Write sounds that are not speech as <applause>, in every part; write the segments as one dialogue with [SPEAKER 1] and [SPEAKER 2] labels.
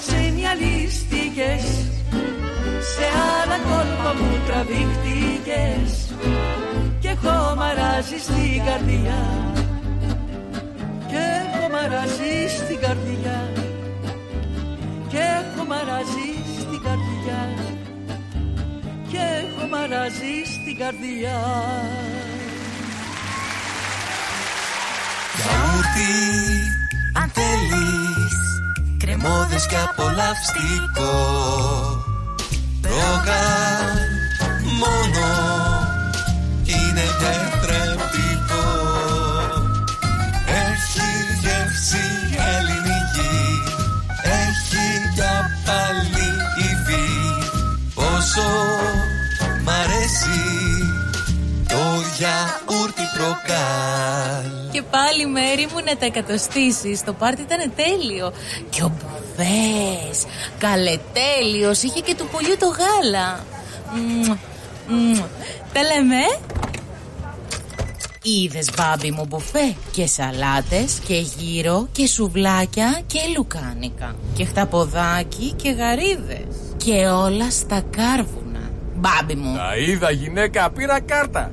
[SPEAKER 1] ξενιαλίστηκες Σε άλλα κόλπα μου τραβήχτηκες Και έχω μαράζει στην καρδιά. Και έχω μαράζει στην καρδιά. Και έχω μαράζει στην καρδιά. Και έχω μαράζει στην καρδιά.
[SPEAKER 2] Γιαούρτι αν θέλεις Κρεμόδες και απολαυστικό. Ρόγα μόνο είναι τετρεπτικό. Έχει γεύση ελληνική Έχει για πάλι υφή. Πόσο μ' αρέσει το γιαούρτι προκάλ
[SPEAKER 3] Και πάλι μέρη μου να τα εκατοστήσεις. Το πάρτι ήταν τέλειο. Και ο Μπουβές, καλετέλειος, είχε και του πουλιού το γάλα. Μμμ, μμμ. Τα λέμε. Είδες μπάμπι μου μπουφέ; Και σαλάτες και γύρο και σουβλάκια και λουκάνικα και χταποδάκι και γαρίδες και όλα στα κάρβουνα. Μπάμπι μου.
[SPEAKER 4] Τα είδα γυναίκα, πήρα κάρτα.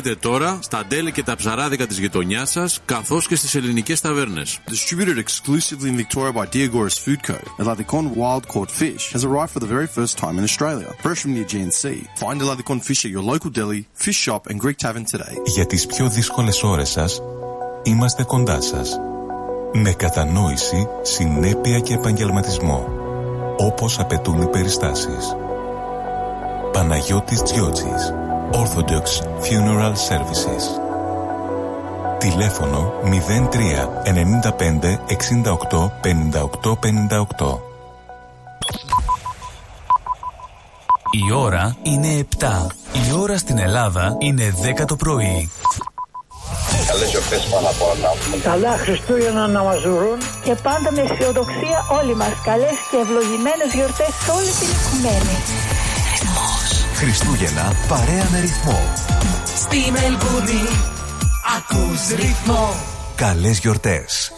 [SPEAKER 5] βρείτε τώρα στα τέλη και τα ψαράδικα της γειτονιάς σας, καθώς και στις ελληνικές ταβέρνες.
[SPEAKER 6] Distributed exclusively in Victoria by Food Co. Wild caught fish has arrived for the very first time in Australia. Fresh from the Aegean Sea. Find fish at your local deli, fish shop and Greek tavern today.
[SPEAKER 7] Για τις πιο δύσκολες ώρες σας, είμαστε κοντά σας. Με κατανόηση, συνέπεια και επαγγελματισμό. Όπως απαιτούν οι περιστάσεις. Παναγιώτης Τζιότζης. Orthodox Funeral Services. Τηλέφωνο 03 95 68 58 58.
[SPEAKER 8] Η ώρα είναι 7. Η ώρα στην Ελλάδα είναι 10 το πρωί.
[SPEAKER 9] Καλές γιορτές πάνω απ' όλα.
[SPEAKER 10] Καλά Χριστούγεννα να μας ζουρούν.
[SPEAKER 11] Και πάντα με αισιοδοξία όλοι μας. Καλές και ευλογημένες γιορτές σε όλη την οικουμένη.
[SPEAKER 7] Χριστούγεννα παρέα με ρυθμό.
[SPEAKER 1] Στη Μελβούνι ακούς ρυθμό
[SPEAKER 7] Καλές γιορτές.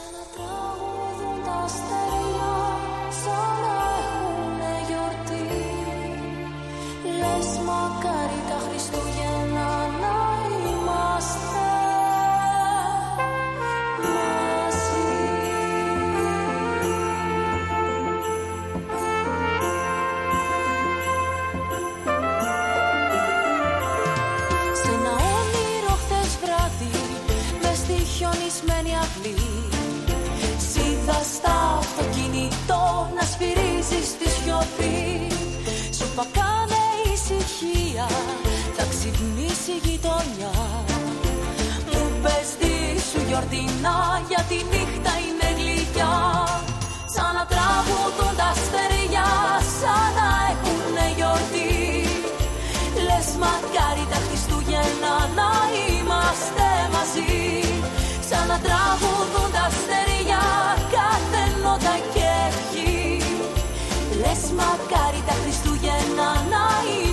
[SPEAKER 12] Χιονισμένη αυλή. Σίδα στα αυτοκίνητο να σφυρίζεις στη σιωπή. Σου πακάνε ησυχία θα ξυπνήσει η γειτονιά Μου πες τι σου γιορτινά για τη νύχτα είναι γλυκιά. Σαν να τραγουδούν τα αστέρια σαν να έχουνε γιορτή. Λες μακάρι τα Χριστούγεννα να είμαστε μαζί Σαν να τραγουδούν τα αστέρια κάθε νότα και ευχή. Λες μακάρι τα Χριστούγεννα να είμαστε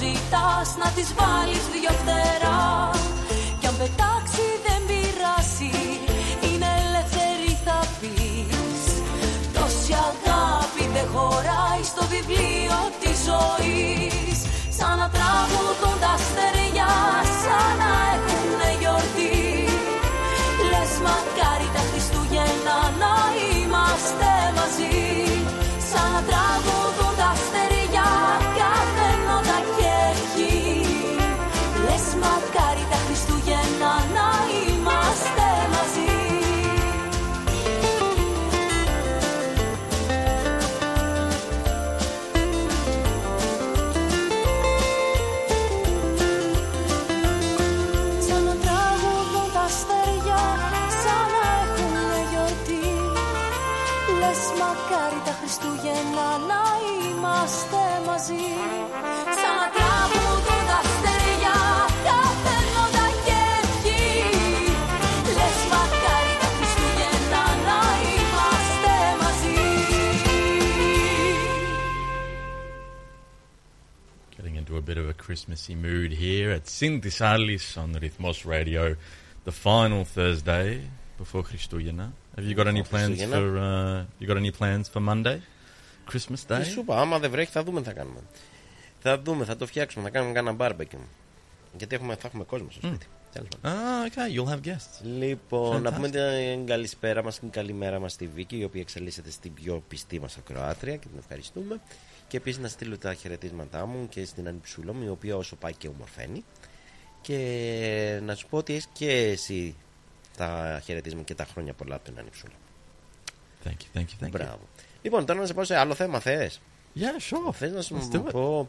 [SPEAKER 12] ζητάς να της βάλεις δυο φτερά. Κι αν πετάξει δεν πειράσει Είναι ελεύθερη θα πεις. Τόση αγάπη δεν χωράει στο βιβλίο της ζωής. Σαν να τραγουδούν τα στεριά
[SPEAKER 13] bit of a Christmassy mood here at Sintisalis on Rhythmos Radio, the final Thursday before Christouyana. Have you got any plans for? Uh, you got any plans for Monday? Christmas Day?
[SPEAKER 14] Τι σου είπα, άμα δεν βρέχει θα δούμε τι θα κάνουμε. Θα δούμε, θα το φτιάξουμε, θα κάνουμε κάνα barbecue. Γιατί έχουμε, θα έχουμε κόσμο στο σπίτι. Τέλος πάντων.
[SPEAKER 13] Ah, okay. You'll have guests.
[SPEAKER 14] Λοιπόν, να
[SPEAKER 13] Fantastic.
[SPEAKER 14] πούμε την καλησπέρα μας και την καλημέρα μας στη Βίκη, η οποία εξελίσσεται στην πιο πιστή μας ακροάτρια και την ευχαριστούμε. Και επίσης να στείλω τα χαιρετίσματά μου και στην Ανιψούλα μου, η οποία όσο πάει και ομορφαίνει. Και να σου πω ότι έχεις και εσύ τα χαιρετίσματα και τα χρόνια πολλά από την Ανιψούλα.
[SPEAKER 13] Thank you, thank you, thank you.
[SPEAKER 14] Μπράβο. Λοιπόν, τώρα να σε πάω σε άλλο θέμα, θες;
[SPEAKER 13] Yeah, sure.
[SPEAKER 14] Θες να σου
[SPEAKER 13] Let's do it.
[SPEAKER 14] πω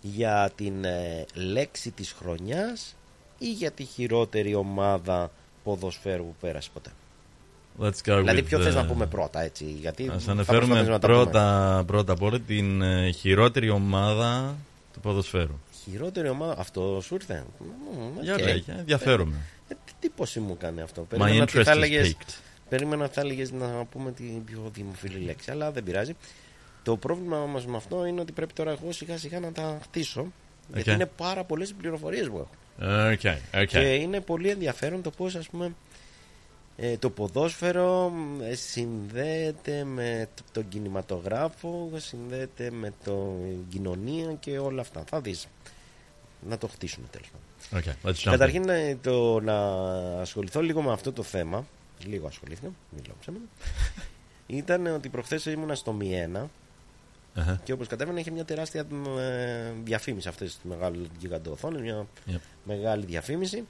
[SPEAKER 14] για την ε, λέξη της χρονιάς ή για τη χειρότερη ομάδα ποδοσφαίρου που πέρασε ποτέ;
[SPEAKER 13] Let's go
[SPEAKER 14] δηλαδή,
[SPEAKER 13] with
[SPEAKER 14] ποιο θες
[SPEAKER 13] the-
[SPEAKER 14] να πούμε πρώτα, έτσι. Γιατί
[SPEAKER 13] Ας
[SPEAKER 14] θα
[SPEAKER 13] αναφέρουμε
[SPEAKER 14] προσπαθήσουμε να τα πούμε.
[SPEAKER 13] πρώτα, πρώτα απ' όλα την ε, χειρότερη ομάδα του ποδοσφαίρου.
[SPEAKER 14] Χειρότερη ομάδα, αυτό σου ήρθε; Μμμ,
[SPEAKER 13] Για
[SPEAKER 14] οκ.
[SPEAKER 13] λέγε, ενδιαφέρομαι.
[SPEAKER 14] Ε, τι εντύπωση μου κάνει αυτό;
[SPEAKER 13] My
[SPEAKER 14] Περίμενα ότι
[SPEAKER 13] interest
[SPEAKER 14] θα
[SPEAKER 13] is
[SPEAKER 14] έλεγες-
[SPEAKER 13] piqued.
[SPEAKER 14] Περίμενα ότι θα έλεγες να πούμε την πιο δημοφιλή λέξη, αλλά δεν πειράζει. Το πρόβλημα όμως με αυτό είναι ότι πρέπει τώρα εγώ σιγά σιγά να τα χτίσω. Γιατί
[SPEAKER 13] Okay.
[SPEAKER 14] είναι πάρα πολλές οι πληροφορίες που έχω.
[SPEAKER 13] Okay, okay.
[SPEAKER 14] Και είναι πολύ ενδιαφέρον το πώς ας πούμε ε, το ποδόσφαιρο μ, ε, συνδέεται με τ- τον κινηματογράφο, συνδέεται με την κοινωνία και όλα αυτά. Θα δεις. Να το χτίσουμε τέλος πάντων.
[SPEAKER 13] Okay, let's jump in.
[SPEAKER 14] Καταρχήν ε, το να ασχοληθώ λίγο με αυτό το θέμα, λίγο ασχολήθηκα, μιλάω ψέματα, ήταν ότι προχθές ήμουνα στο Μιένα
[SPEAKER 13] Αχα.
[SPEAKER 14] και όπως κατέβαινα είχε μια τεράστια ε, διαφήμιση αυτές τις μεγάλες γιγαντοοθόνες, μια
[SPEAKER 13] Yep.
[SPEAKER 14] μεγάλη διαφήμιση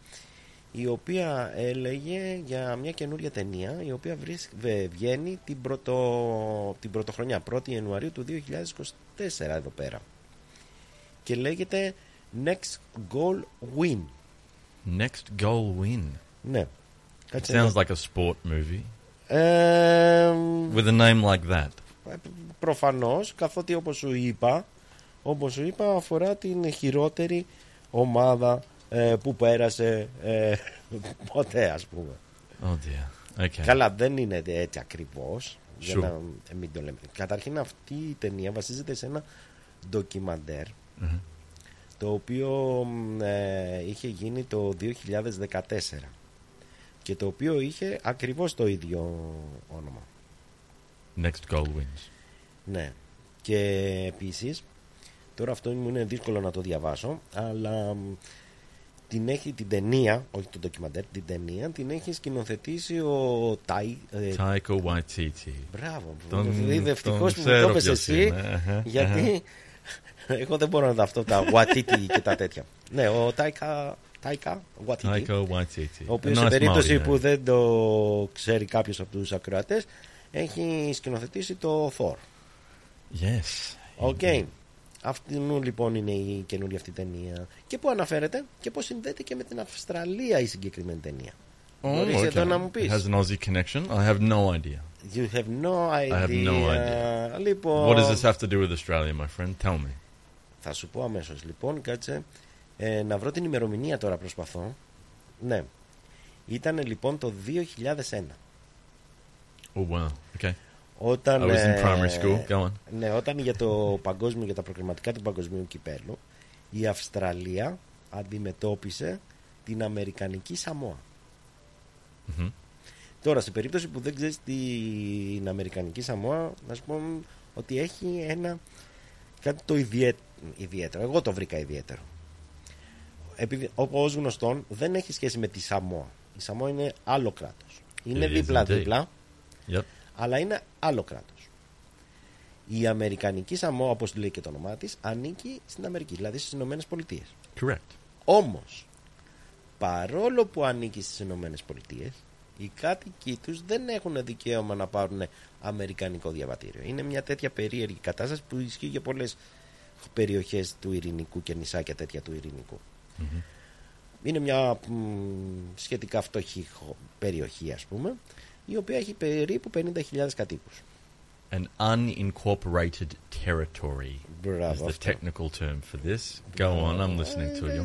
[SPEAKER 14] η οποία έλεγε για μια καινούρια ταινία η οποία βρίσκ- βε- βγαίνει την, πρωτο, την πρωτοχρονιά 1η Ιανουαρίου του 2024 εδώ πέρα και λέγεται Next Goal Win
[SPEAKER 13] Next goal win.
[SPEAKER 14] ναι
[SPEAKER 13] It
[SPEAKER 14] Κάτσε
[SPEAKER 13] sounds
[SPEAKER 14] να-
[SPEAKER 13] like a sport movie
[SPEAKER 14] Ε,
[SPEAKER 13] with a name like that.
[SPEAKER 14] προφανώς καθότι όπως σου είπα όπως σου είπα αφορά την χειρότερη ομάδα ε, που πέρασε ε, <laughs> ποτέ ας πούμε
[SPEAKER 13] Oh dear. Okay.
[SPEAKER 14] Καλά, δεν είναι έτσι ακριβώς. Για
[SPEAKER 13] Sure.
[SPEAKER 14] να ε, μην το λέμε. Καταρχήν, αυτή η ταινία βασίζεται σε ένα ντοκιμαντέρ
[SPEAKER 13] Mhm.
[SPEAKER 14] το οποίο μ, ε, είχε γίνει το 2014 και το οποίο είχε ακριβώς το ίδιο όνομα.
[SPEAKER 13] Next goal wins.
[SPEAKER 14] Ναι. Και επίσης, τώρα αυτό μου είναι δύσκολο να το διαβάσω, αλλά μ, την έχει την ταινία, όχι το ντοκιμαντέρ, την ταινία, την έχει σκηνοθετήσει ο Τάι, ε,
[SPEAKER 13] Taika Waititi.
[SPEAKER 14] Μπράβο.
[SPEAKER 13] Τον-
[SPEAKER 14] Είδε ευτυχώ
[SPEAKER 13] τον
[SPEAKER 14] που μου
[SPEAKER 13] ξέρω
[SPEAKER 14] το είπες
[SPEAKER 13] ποιος
[SPEAKER 14] εσύ.
[SPEAKER 13] είναι. Αχα,
[SPEAKER 14] Γιατί εγώ δεν μπορώ να τα αυτό τα Waititi και τα τέτοια. Ναι, ο Τάικα, Τάικα Waititi.
[SPEAKER 13] Taika Waititi.
[SPEAKER 14] Ο οποίος
[SPEAKER 13] A
[SPEAKER 14] σε
[SPEAKER 13] nice
[SPEAKER 14] περίπτωση
[SPEAKER 13] Maori
[SPEAKER 14] που
[SPEAKER 13] name.
[SPEAKER 14] δεν το ξέρει κάποιος από τους ακροατές, έχει σκηνοθετήσει το Thor.
[SPEAKER 13] Yes.
[SPEAKER 14] OK. Αυτήν λοιπόν είναι η καινούργια αυτή ταινία. Και πού αναφέρεται και πώς συνδέεται και με την Αυστραλία η συγκεκριμένη ταινία.
[SPEAKER 13] Oh,
[SPEAKER 14] Μπορείς
[SPEAKER 13] okay.
[SPEAKER 14] εδώ να μου
[SPEAKER 13] It
[SPEAKER 14] πεις.
[SPEAKER 13] has an Aussie connection. I have no idea.
[SPEAKER 14] You have no idea.
[SPEAKER 13] I have no idea.
[SPEAKER 14] Λοιπόν,
[SPEAKER 13] What does this have to do with Australia, my friend? Tell me.
[SPEAKER 14] Θα σου πω αμέσως λοιπόν, κάτσε ε, να βρω την ημερομηνία τώρα προσπαθώ. Ναι. Ήταν λοιπόν το 2001.
[SPEAKER 13] Oh wow. Okay.
[SPEAKER 14] Όταν,
[SPEAKER 13] I was in
[SPEAKER 14] ε,
[SPEAKER 13] primary school. Go on.
[SPEAKER 14] Ναι, όταν για το παγκόσμιο, για τα προκριματικά του παγκοσμίου κυπέλου, η Αυστραλία αντιμετώπισε την Αμερικανική Σαμόα.
[SPEAKER 13] Mhm.
[SPEAKER 14] Τώρα, σε περίπτωση που δεν ξέρεις την Αμερικανική Σαμόα, να σου πω ότι έχει ένα κάτι το ιδιαί- ιδιαίτερο. Εγώ το βρήκα ιδιαίτερο. Επειδή, όπως γνωστόν, δεν έχει σχέση με τη Σαμόα. Η Σαμόα είναι άλλο κράτος. Είναι
[SPEAKER 13] It is
[SPEAKER 14] δίπλα-δίπλα,
[SPEAKER 13] Yep.
[SPEAKER 14] αλλά είναι άλλο κράτος. Η Αμερικανική Σαμόα, όπως λέει και το όνομά της, ανήκει στην Αμερική, δηλαδή στις Ηνωμένες Πολιτείες.
[SPEAKER 13] Correct.
[SPEAKER 14] Όμως, παρόλο που ανήκει στις Ηνωμένες Πολιτείες, οι κάτοικοι τους δεν έχουν δικαίωμα να πάρουν αμερικανικό διαβατήριο. Είναι μια τέτοια περίεργη κατάσταση που ισχύει για πολλές περιοχές του Ειρηνικού και νησάκια τέτοια του Ειρηνικού. Είναι μια μ, σχετικά φτωχή χω- περιοχή, ας πούμε, η οποία έχει περίπου 50.000 κατοίκους.
[SPEAKER 13] An unincorporated territory
[SPEAKER 14] Μπράβο,
[SPEAKER 13] is the
[SPEAKER 14] αυτό.
[SPEAKER 13] technical term for this. Go on, I'm listening to you.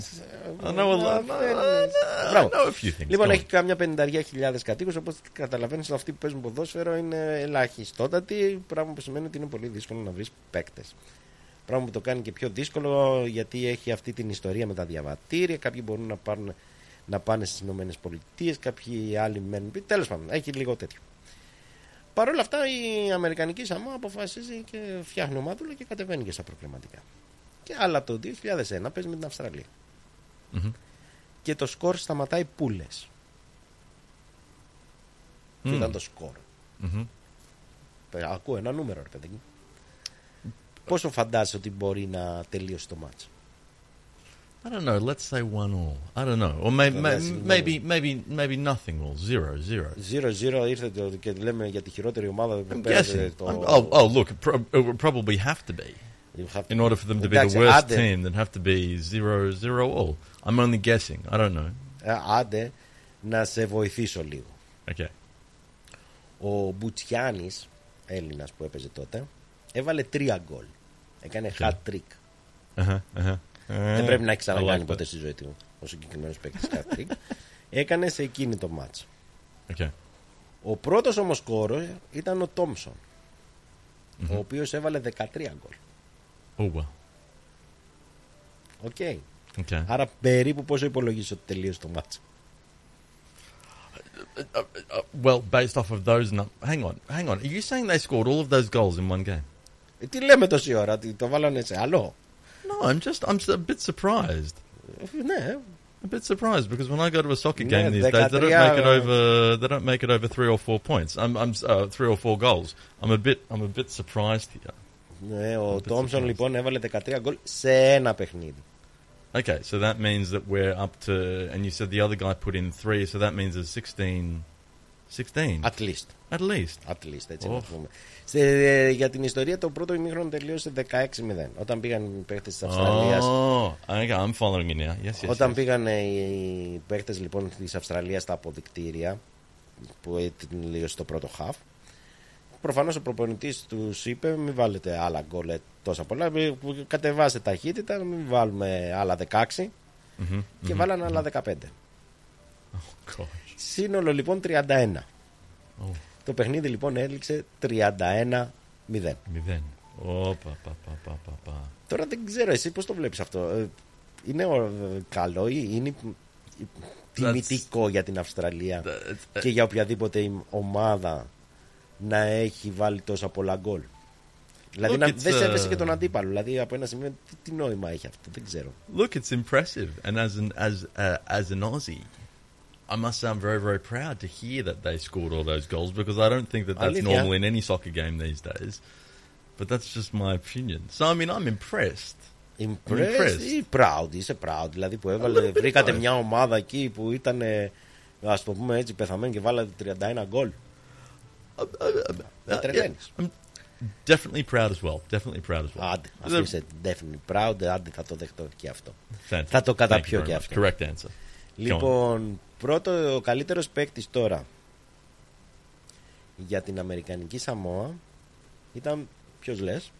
[SPEAKER 13] I know a lot.
[SPEAKER 14] Μαθαίνεις.
[SPEAKER 13] I
[SPEAKER 14] Μπράβο.
[SPEAKER 13] know a few things.
[SPEAKER 14] Λοιπόν,
[SPEAKER 13] Go
[SPEAKER 14] έχει
[SPEAKER 13] on.
[SPEAKER 14] κάμια πενταριά χιλιάδες κατοίκους, οπότε καταλαβαίνεις ότι αυτοί που παίζουν ποδόσφαιρο είναι ελαχιστότατοι. Πράγμα που σημαίνει ότι είναι πολύ δύσκολο να βρεις παίκτες. Πράγμα που το κάνει και πιο δύσκολο γιατί έχει αυτή την ιστορία με τα διαβατήρια. Κάποιοι μπορούν να, πάρουν, να πάνε στις ΗΠΑ, κάποιοι άλλοι μένουν. Τέλος πάντων, έχει λίγο τέτοιο. Παρ' όλα αυτά, η Αμερικανική Σαμόα αποφασίζει και φτιάχνει ομάδουλα και κατεβαίνει και στα προκληματικά. Και άλλα το 2001 παίζει με την Αυστραλία.
[SPEAKER 13] Mhm.
[SPEAKER 14] Και το σκορ σταματάει πούλε. Και
[SPEAKER 13] Mm.
[SPEAKER 14] ήταν το σκορ;
[SPEAKER 13] Mhm.
[SPEAKER 14] Ε, Ακούω ένα νούμερο, ρε παιδί. Μου. Πόσο φαντάζεσαι ότι μπορεί να τελείωσει το μάτσο.
[SPEAKER 13] I don't know. Let's say one all. I don't know, or maybe
[SPEAKER 14] Well, that's
[SPEAKER 13] maybe maybe maybe nothing all. Zero zero.
[SPEAKER 14] 0-0 ήρθε το, και λέμε για τη χειρότερη ομάδα που
[SPEAKER 13] I'm
[SPEAKER 14] πέρασε
[SPEAKER 13] guessing.
[SPEAKER 14] το.
[SPEAKER 13] I'm- oh, oh, look, it, pro- it would probably have to be.
[SPEAKER 14] You have
[SPEAKER 13] In order for them to be
[SPEAKER 14] Εντάξει,
[SPEAKER 13] the worst
[SPEAKER 14] άντε.
[SPEAKER 13] team, they'd have to be zero zero all. I'm only guessing. I don't know.
[SPEAKER 14] Ε, άντε να σε βοηθήσω λίγο.
[SPEAKER 13] Okay.
[SPEAKER 14] Ο Μπουτσιάνη, Έλληνα που έπαιζε τότε, έβαλε τρία γκολ. Έκανε hat trick.
[SPEAKER 13] Uh-huh, uh-huh.
[SPEAKER 14] Δεν πρέπει να έχει
[SPEAKER 13] I
[SPEAKER 14] ξανακάνει
[SPEAKER 13] like
[SPEAKER 14] ποτέ
[SPEAKER 13] that.
[SPEAKER 14] στη ζωή του ο συγκεκριμένο παίκτη hat trick. Έκανε σε εκείνη το μάτσο.
[SPEAKER 13] Okay.
[SPEAKER 14] Ο πρώτο όμω κόρο ήταν ο τομσον
[SPEAKER 13] Mhm.
[SPEAKER 14] ο οποίο έβαλε 13 γκολ.
[SPEAKER 13] Oh well.
[SPEAKER 14] Οκ.
[SPEAKER 13] Okay.
[SPEAKER 14] Άρα περίπου πόσο υπολογίζει ότι τελείωσε το μάτσο.
[SPEAKER 13] Uh, well, based off of those, num- hang on, hang on. Are you saying they scored all of those goals in one game?
[SPEAKER 14] Ε, Τι λέμε τόση ώρα, ότι το βάλανε σε άλλο.
[SPEAKER 13] No, I'm just I'm s- a bit surprised.
[SPEAKER 14] Ε, Ναι,
[SPEAKER 13] A bit surprised because when I go to a soccer
[SPEAKER 14] Yeah,
[SPEAKER 13] game these
[SPEAKER 14] they
[SPEAKER 13] days, they
[SPEAKER 14] got
[SPEAKER 13] don't make it
[SPEAKER 14] the, uh,
[SPEAKER 13] over. They don't make it over three or four points. I'm, I'm uh, three or four goals. I'm a bit, I'm a bit surprised here.
[SPEAKER 14] ναι ο
[SPEAKER 13] bit
[SPEAKER 14] Τόμσον
[SPEAKER 13] surprised.
[SPEAKER 14] λοιπόν έβαλε 13 γκολ σε ένα παιχνίδι.
[SPEAKER 13] Okay, so that means that we're up to, and you said the other guy put in three, so that means there's 16, 16
[SPEAKER 14] At least.
[SPEAKER 13] at least.
[SPEAKER 14] At least, έτσι
[SPEAKER 13] Οφ.
[SPEAKER 14] να πούμε. Σε, για την ιστορία, το πρώτο ημίχρονο τελείωσε 16-0. Όταν πήγαν οι παίχτες της Αυστραλίας.
[SPEAKER 13] Oh, okay, I'm following you now. Yes, yes.
[SPEAKER 14] Όταν
[SPEAKER 13] yes.
[SPEAKER 14] πήγαν οι παίχτες λοιπόν της Αυστραλίας στα αποδεικτήρια, που τελείωσε το πρώτο half, προφανώς ο προπονητής τους είπε: Μην βάλετε άλλα γκολ ε, τόσα πολλά. Μην- Κατεβάστε ταχύτητα, μην βάλουμε άλλα 16.
[SPEAKER 13] Mhm,
[SPEAKER 14] Και
[SPEAKER 13] mhm.
[SPEAKER 14] βάλανε άλλα 15.
[SPEAKER 13] Gosh.
[SPEAKER 14] Σύνολο λοιπόν 31.
[SPEAKER 13] Oh,
[SPEAKER 14] Το παιχνίδι λοιπόν έληξε 31-0.
[SPEAKER 13] miden. Oh, pa, pa, pa, pa, pa, pa.
[SPEAKER 14] Τώρα δεν ξέρω εσύ πώς το βλέπεις αυτό; Ε, Είναι ο- καλό ή είναι τιμητικό για την Αυστραλία
[SPEAKER 13] That's-
[SPEAKER 14] και για οποιαδήποτε η- ομάδα να έχει βάλει τόσα πολλά γκολ; Δηλαδή
[SPEAKER 13] Look,
[SPEAKER 14] να,
[SPEAKER 13] it's,
[SPEAKER 14] δεν σέβεσαι
[SPEAKER 13] uh,
[SPEAKER 14] και τον αντίπαλο. Δηλαδή από ένα σημείο τι, τι νόημα έχει αυτό, δεν ξέρω.
[SPEAKER 13] Look, it's impressive, and as an as uh, as an Aussie, I must say I'm very very proud to hear that they scored all those goals because I don't think that that's
[SPEAKER 14] Αλήθεια.
[SPEAKER 13] normal in any soccer game these days. But that's just my opinion. So I mean, I'm impressed.
[SPEAKER 14] Impressed
[SPEAKER 13] impressed.
[SPEAKER 14] ή proud, είσαι proud. Δηλαδή που
[SPEAKER 13] little
[SPEAKER 14] έβαλε,
[SPEAKER 13] bit
[SPEAKER 14] βρήκατε
[SPEAKER 13] both.
[SPEAKER 14] μια ομάδα εκεί που ήταν, ε, ας το πούμε έτσι, πεθαμένη και βάλατε 31 γκολ. Με τρελαίνεις.
[SPEAKER 13] I'm definitely proud as well. Definitely proud as well.
[SPEAKER 14] Άντε, αυτό είσαι definitely proud, άντε θα το δεχτώ και αυτό.
[SPEAKER 13] Fantastic.
[SPEAKER 14] Θα το
[SPEAKER 13] Thank you
[SPEAKER 14] καταπιώ
[SPEAKER 13] very
[SPEAKER 14] και
[SPEAKER 13] much.
[SPEAKER 14] αυτό.
[SPEAKER 13] Correct answer. Go on.
[SPEAKER 14] Λοιπόν, πρώτο, ο καλύτερος παίκτης τώρα για την Αμερικανική Σαμόα ήταν, ποιος λες,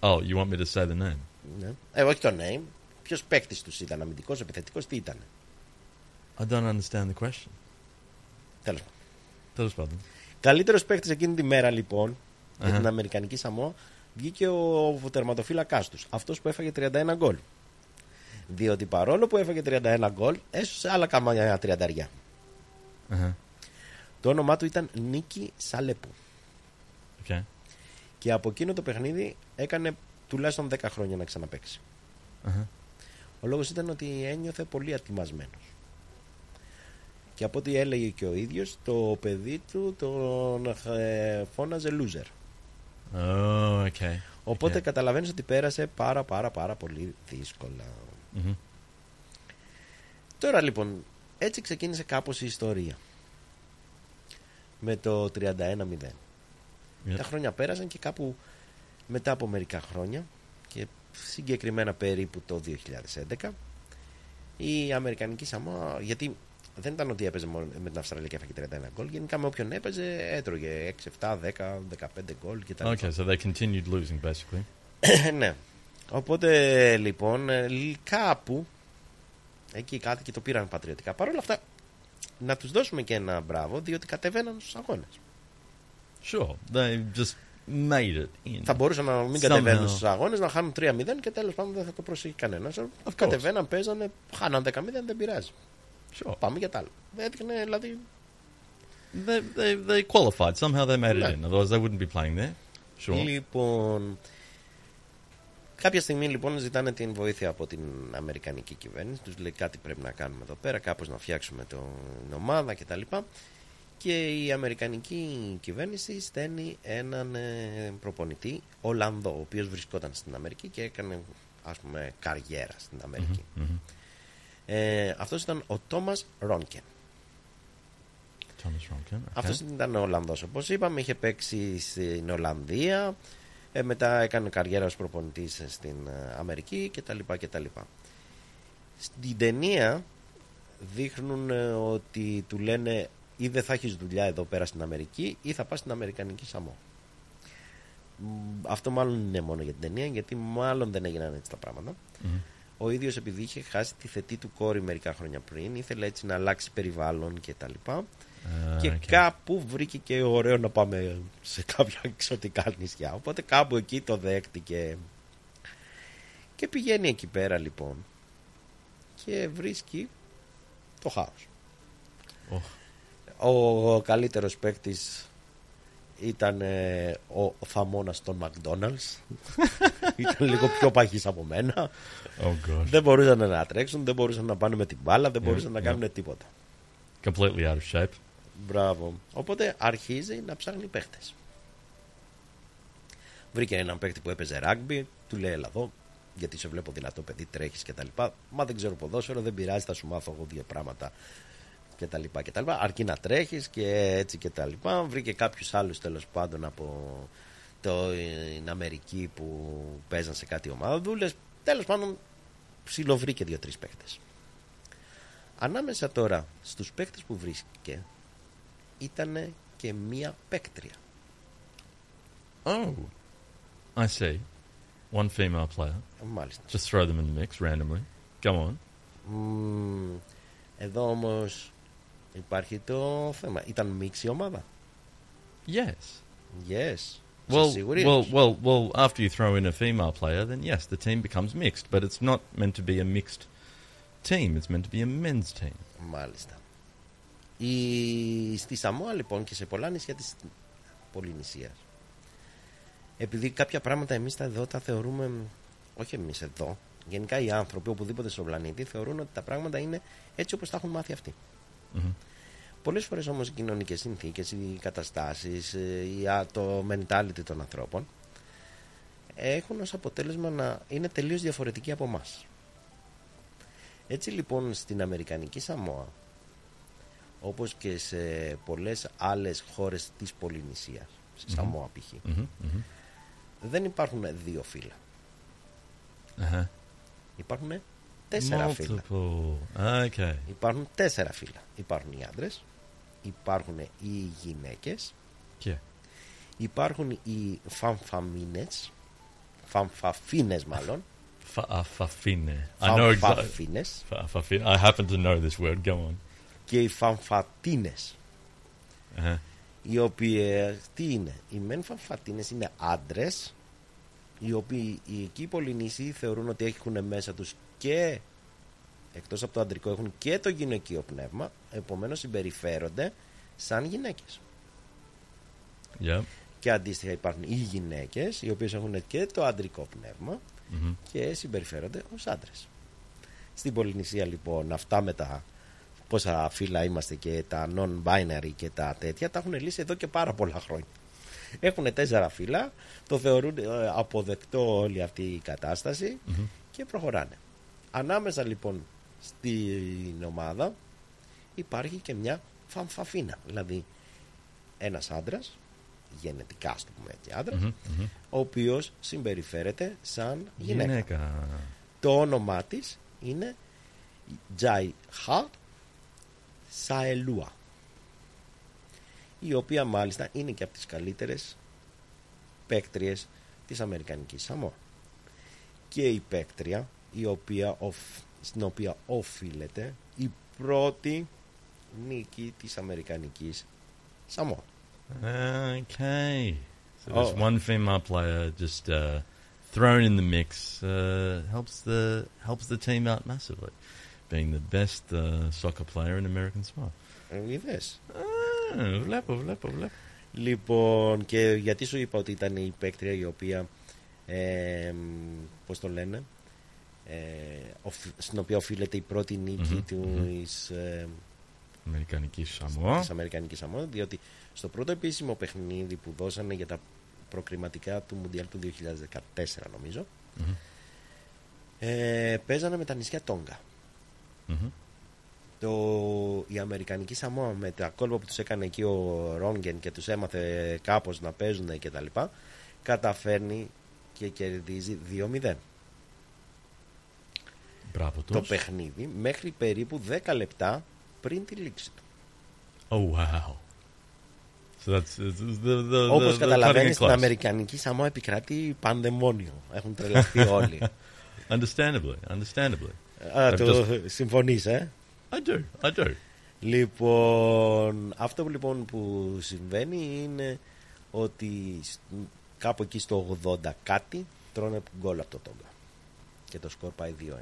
[SPEAKER 13] Oh, you want me to say the name?
[SPEAKER 14] ναι. ε, όχι το name, ποιος παίκτης τους ήταν, αμυντικός, επιθετικός, τι ήταν.
[SPEAKER 13] I don't understand the question.
[SPEAKER 14] Τέλος πάντων.
[SPEAKER 13] Tell us about them.
[SPEAKER 14] Καλύτερος παίκτης εκείνη τη μέρα λοιπόν για
[SPEAKER 13] Αχα.
[SPEAKER 14] την Αμερικανική Σαμόα βγήκε ο τερματοφύλακά τους. Αυτός που έφαγε 31 γκολ. Διότι παρόλο που έφαγε 31 γκολ, έσωσε άλλα καμιά τριανταριά.
[SPEAKER 13] Uh-huh.
[SPEAKER 14] Το όνομά του ήταν Νίκη Σαλέπου.
[SPEAKER 13] Okay.
[SPEAKER 14] Και από εκείνο το παιχνίδι έκανε τουλάχιστον 10 χρόνια να ξαναπαίξει.
[SPEAKER 13] Uh-huh.
[SPEAKER 14] Ο λόγος ήταν ότι ένιωθε πολύ ατιμασμένος. Και από ό,τι έλεγε και ο ίδιος, το παιδί του τον ε, φώναζε loser.
[SPEAKER 13] Oh, okay.
[SPEAKER 14] Οπότε
[SPEAKER 13] Okay.
[SPEAKER 14] καταλαβαίνεις ότι πέρασε πάρα πάρα πάρα πολύ δύσκολα.
[SPEAKER 13] Mhm.
[SPEAKER 14] Τώρα λοιπόν, έτσι ξεκίνησε κάπως η ιστορία. Με το 31-0.
[SPEAKER 13] Yep.
[SPEAKER 14] Τα χρόνια πέρασαν και κάπου μετά από μερικά χρόνια και συγκεκριμένα περίπου το 2011 η Αμερικανική Σαμόα, γιατί δεν ήταν ότι έπαιζε μόνο με την Αυστραλία και έφαγε 31 γκολ, γενικά με όποιον έπαιζε έτρωγε 6, 7, 10, 15 γκολ κτλ.
[SPEAKER 13] Okay, so they continued losing basically. <coughs>
[SPEAKER 14] ναι. Οπότε λοιπόν ε, κάπου εκεί οι κάτοικοι το πήραν πατριωτικά. Παρ' όλα αυτά να τους δώσουμε και ένα μπράβο διότι κατεβαίναν στους αγώνες.
[SPEAKER 13] Sure, they just made it in.
[SPEAKER 14] Θα μπορούσαν να μην
[SPEAKER 13] Somehow.
[SPEAKER 14] κατεβαίνουν στους αγώνες, να χάνουν 3-0 και τέλος πάντων δεν θα το προσέχει κανένας. Κατεβαίναν, παίζανε, χάναν 10-0, δεν πειράζει.
[SPEAKER 13] Sure.
[SPEAKER 14] Πάμε για τα άλλα. Έδειχνε δηλαδή
[SPEAKER 13] They, they, they qualified. Somehow they made it
[SPEAKER 14] Ναι.
[SPEAKER 13] in. Otherwise, they wouldn't be playing there. Sure.
[SPEAKER 14] Λοιπόν, κάποια στιγμή λοιπόν ζητάνε την βοήθεια από την Αμερικανική κυβέρνηση. Τους λέει κάτι πρέπει να κάνουμε εδώ πέρα, κάπως να φτιάξουμε το- την ομάδα κτλ. Και η Αμερικανική κυβέρνηση στέλνει έναν ε, προπονητή Ολλανδό, ο οποίος βρισκόταν στην Αμερική και έκανε ας πούμε καριέρα στην Αμερική. Ε, αυτός ήταν ο Τόμας Ρόνκεν.
[SPEAKER 13] Thomas Ronken. Okay.
[SPEAKER 14] Αυτός ήταν Ολλανδός όπως είπαμε, είχε παίξει στην Ολλανδία, ε, μετά έκανε καριέρα ως προπονητής στην ε, Αμερική κτλ. κτλ. Στην ταινία δείχνουν ε, ότι του λένε ή δεν θα έχεις δουλειά εδώ πέρα στην Αμερική ή θα πας στην Αμερικανική Σαμό. Μ, Αυτό μάλλον είναι μόνο για την ταινία γιατί μάλλον δεν έγιναν έτσι τα πράγματα.
[SPEAKER 13] Mhm.
[SPEAKER 14] Ο ίδιος επειδή είχε χάσει τη θετή του κόρη μερικά χρόνια πριν ήθελε έτσι να αλλάξει περιβάλλον κτλ.
[SPEAKER 13] Ah,
[SPEAKER 14] και
[SPEAKER 13] okay.
[SPEAKER 14] κάπου βρήκε και ωραίο να πάμε σε κάποια <laughs> εξωτικά νησιά. Οπότε κάπου εκεί το δέχτηκε. Και πηγαίνει εκεί πέρα λοιπόν και βρίσκει το χάος. Ο καλύτερος παίκτης ήταν ε, ο θαμώνας των McDonald's. <laughs> ήταν λίγο πιο παχής από μένα.
[SPEAKER 13] Oh, gosh.
[SPEAKER 14] Δεν μπορούσαν να τρέξουν, δεν μπορούσαν να πάνε με την μπάλα, δεν
[SPEAKER 13] Yeah,
[SPEAKER 14] μπορούσαν να
[SPEAKER 13] yeah.
[SPEAKER 14] κάνουν τίποτα.
[SPEAKER 13] Completely out of shape.
[SPEAKER 14] Μπράβο. Οπότε αρχίζει να ψάχνει παίχτες. Βρήκε έναν παίχτη που έπαιζε ράγκμπι, του λέει: Ελά εδώ, γιατί σε βλέπω δυνατό παιδί, τρέχεις κτλ. Μα δεν ξέρω ποδόσφαιρο, δεν πειράζει, θα σου μάθω εγώ δύο πράγματα κτλ. κτλ. Αρκεί να τρέχεις και έτσι κτλ. Βρήκε κάποιους άλλους τέλος πάντων από το, την Αμερική που παίζαν σε κάτι ομάδουλες. Τέλος πάντων, ψιλοβρήκε δύο-τρεις παίχτες. Ανάμεσα τώρα στους παίκτες που βρίσκηκε ήταν και μία παίκτρια.
[SPEAKER 13] Oh, I see. One female player.
[SPEAKER 14] Μάλιστα.
[SPEAKER 13] Just throw them in the mix randomly. Go on.
[SPEAKER 14] Μμμ, εδώ όμως υπάρχει το θέμα. Ήταν μίξη ομάδα.
[SPEAKER 13] Yes.
[SPEAKER 14] Yes.
[SPEAKER 13] Well,
[SPEAKER 14] Είσαι σίγουρη?
[SPEAKER 13] well, well, well. After you throw in a female player, then yes, the team becomes mixed. But it's not meant to be a mixed team. It's meant to be a men's team.
[SPEAKER 14] Μάλιστα. Η... Στη Σαμόα λοιπόν και σε πολλά νησιά της Πολυνησίας επειδή κάποια πράγματα εμείς τα εδώ τα θεωρούμε όχι εμείς εδώ γενικά οι άνθρωποι οπουδήποτε στον πλανήτη θεωρούν ότι τα πράγματα είναι έτσι όπως τα έχουν μάθει αυτοί
[SPEAKER 13] Mhm.
[SPEAKER 14] Πολλές φορές όμως οι κοινωνικές συνθήκες, οι καταστάσεις, ε, η α- το mentality των ανθρώπων έχουν ως αποτέλεσμα να είναι τελείως διαφορετικοί από μας. Έτσι λοιπόν στην Αμερικανική Σαμόα όπως και σε πολλές άλλες χώρες της Πολυνησίας, στη
[SPEAKER 13] Μμμ.
[SPEAKER 14] Σαμόα π.χ.
[SPEAKER 13] Mhm, mhm.
[SPEAKER 14] δεν υπάρχουν δύο φύλλα.
[SPEAKER 13] Uh-huh.
[SPEAKER 14] Υπάρχουν τέσσερα φύλλα.
[SPEAKER 13] Multiple. Okay.
[SPEAKER 14] Υπάρχουν τέσσερα φύλλα. Υπάρχουν οι άντρες, υπάρχουν οι γυναίκες,
[SPEAKER 13] Yeah.
[SPEAKER 14] υπάρχουν οι φαμφαμίνες, φαμφαφίνες μάλλον,
[SPEAKER 13] Fa- uh, fafine. I know exactly.
[SPEAKER 14] φαμφαφίνες
[SPEAKER 13] Fa- fafine. I happen to know this word. Go on.
[SPEAKER 14] Και οι φαμφατίνες.
[SPEAKER 13] Uh-huh.
[SPEAKER 14] οι οποίοι τι είναι, οι μεν φαμφατίνες είναι άντρες, οι οποίοι οι εκεί Πολυνήσιοι θεωρούν ότι έχουν μέσα τους και εκτός από το αντρικό έχουν και το γυναικείο πνεύμα επομένως συμπεριφέρονται σαν γυναίκες
[SPEAKER 13] Yeah.
[SPEAKER 14] και αντίστοιχα υπάρχουν οι γυναίκες οι οποίες έχουν και το αντρικό πνεύμα
[SPEAKER 13] Mhm.
[SPEAKER 14] και συμπεριφέρονται ως άντρες στην Πολυνησία λοιπόν αυτά με τα πόσα φύλλα είμαστε και τα non-binary και τα τέτοια τα έχουν λύσει εδώ και πάρα πολλά χρόνια έχουν τέσσερα φύλλα το θεωρούν ε, αποδεκτό όλη αυτή η κατάσταση
[SPEAKER 13] Mhm.
[SPEAKER 14] και προχωράνε ανάμεσα λοιπόν στην ομάδα υπάρχει και μια φαμφαφίνα δηλαδή ένας άντρας γενετικά ας το πούμε έτσι άντρας
[SPEAKER 13] Μμμ, μμμ.
[SPEAKER 14] ο οποίος συμπεριφέρεται σαν γυναίκα.
[SPEAKER 13] Γυναίκα.
[SPEAKER 14] Το όνομά της είναι Τζάι Χα Σαελούα η οποία μάλιστα είναι και από τις καλύτερες παίκτριες της Αμερικανικής Σαμόα και η παίκτρια η οποία, οφ- στην οποία οφείλεται η πρώτη νίκη της Αμερικανικής Σαμόα
[SPEAKER 13] Okay. So this
[SPEAKER 14] Oh.
[SPEAKER 13] one female player just uh, thrown in the mix uh, helps the helps the team out massively, being the best uh, soccer player in American sport.
[SPEAKER 14] Ε, Είδες
[SPEAKER 13] Ah, βλέπω, βλέπω, βλέπω.
[SPEAKER 14] Λοιπόν, και γιατί σου είπα ότι ήταν η παίκτρια η οποία, ε, πώς το λένε, ε, οφ- στην οποία οφείλεται η πρώτη νίκη
[SPEAKER 13] Μμμ,
[SPEAKER 14] της, ε,
[SPEAKER 13] Αμερικανική Σαμόα.
[SPEAKER 14] της Αμερικανικής Σαμόα, διότι στο πρώτο επίσημο παιχνίδι που δώσανε για τα προκριματικά του Μουντιάλ του 2014 νομίζω,
[SPEAKER 13] Μμμ.
[SPEAKER 14] ε, παίζανε με τα νησιά Τόγκα.
[SPEAKER 13] Μμμ.
[SPEAKER 14] το, η Αμερικανική Σαμόα με τα κόλπα που τους έκανε εκεί ο Ρόγγεν και τους έμαθε κάπως να παίζουν και τα λοιπά καταφέρνει και κερδίζει 2-0
[SPEAKER 13] Μπράβο
[SPEAKER 14] το
[SPEAKER 13] τους.
[SPEAKER 14] παιχνίδι μέχρι περίπου 10 λεπτά πριν τη λήξη του
[SPEAKER 13] Oh wow. So that's the the the, the
[SPEAKER 14] όπως
[SPEAKER 13] the
[SPEAKER 14] καταλαβαίνεις
[SPEAKER 13] cutting
[SPEAKER 14] στην
[SPEAKER 13] class.
[SPEAKER 14] Αμερικανική Σαμόα επικρατεί πανδαιμόνιο έχουν τρελαθεί όλοι <laughs>
[SPEAKER 13] Understandably, understandably.
[SPEAKER 14] Α,
[SPEAKER 13] I've
[SPEAKER 14] το
[SPEAKER 13] just-
[SPEAKER 14] συμφωνείς ε;
[SPEAKER 13] I do, I do.
[SPEAKER 14] Λοιπόν, αυτό που λοιπόν που συμβαίνει είναι ότι σ- κάπου εκεί στο 80 κάτι τρώνε γκολ από το Τόγκα. Και το σκορ πάει 2-1.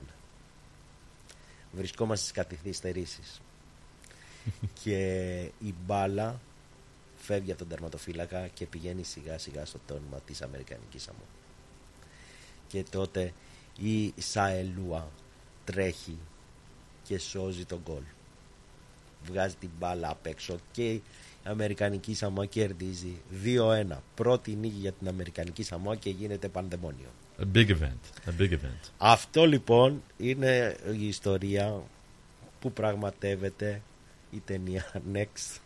[SPEAKER 14] Βρισκόμαστε στις καθυστερήσεις. <laughs> και η μπάλα φεύγει από τον τερματοφύλακα και πηγαίνει σιγά σιγά στο τόνιμα της Αμερικανικής Σαμού. Και τότε η Σαελούα τρέχει και σώζει τον γκολ Βγάζει την μπάλα απ' έξω και η Αμερικανική Σαμόα κερδίζει 2-1. Πρώτη νίκη για την Αμερικανική Σαμόα και γίνεται πανδαιμόνιο.
[SPEAKER 13] A big event. A big event.
[SPEAKER 14] Αυτό λοιπόν είναι η ιστορία που πραγματεύεται η ταινία Next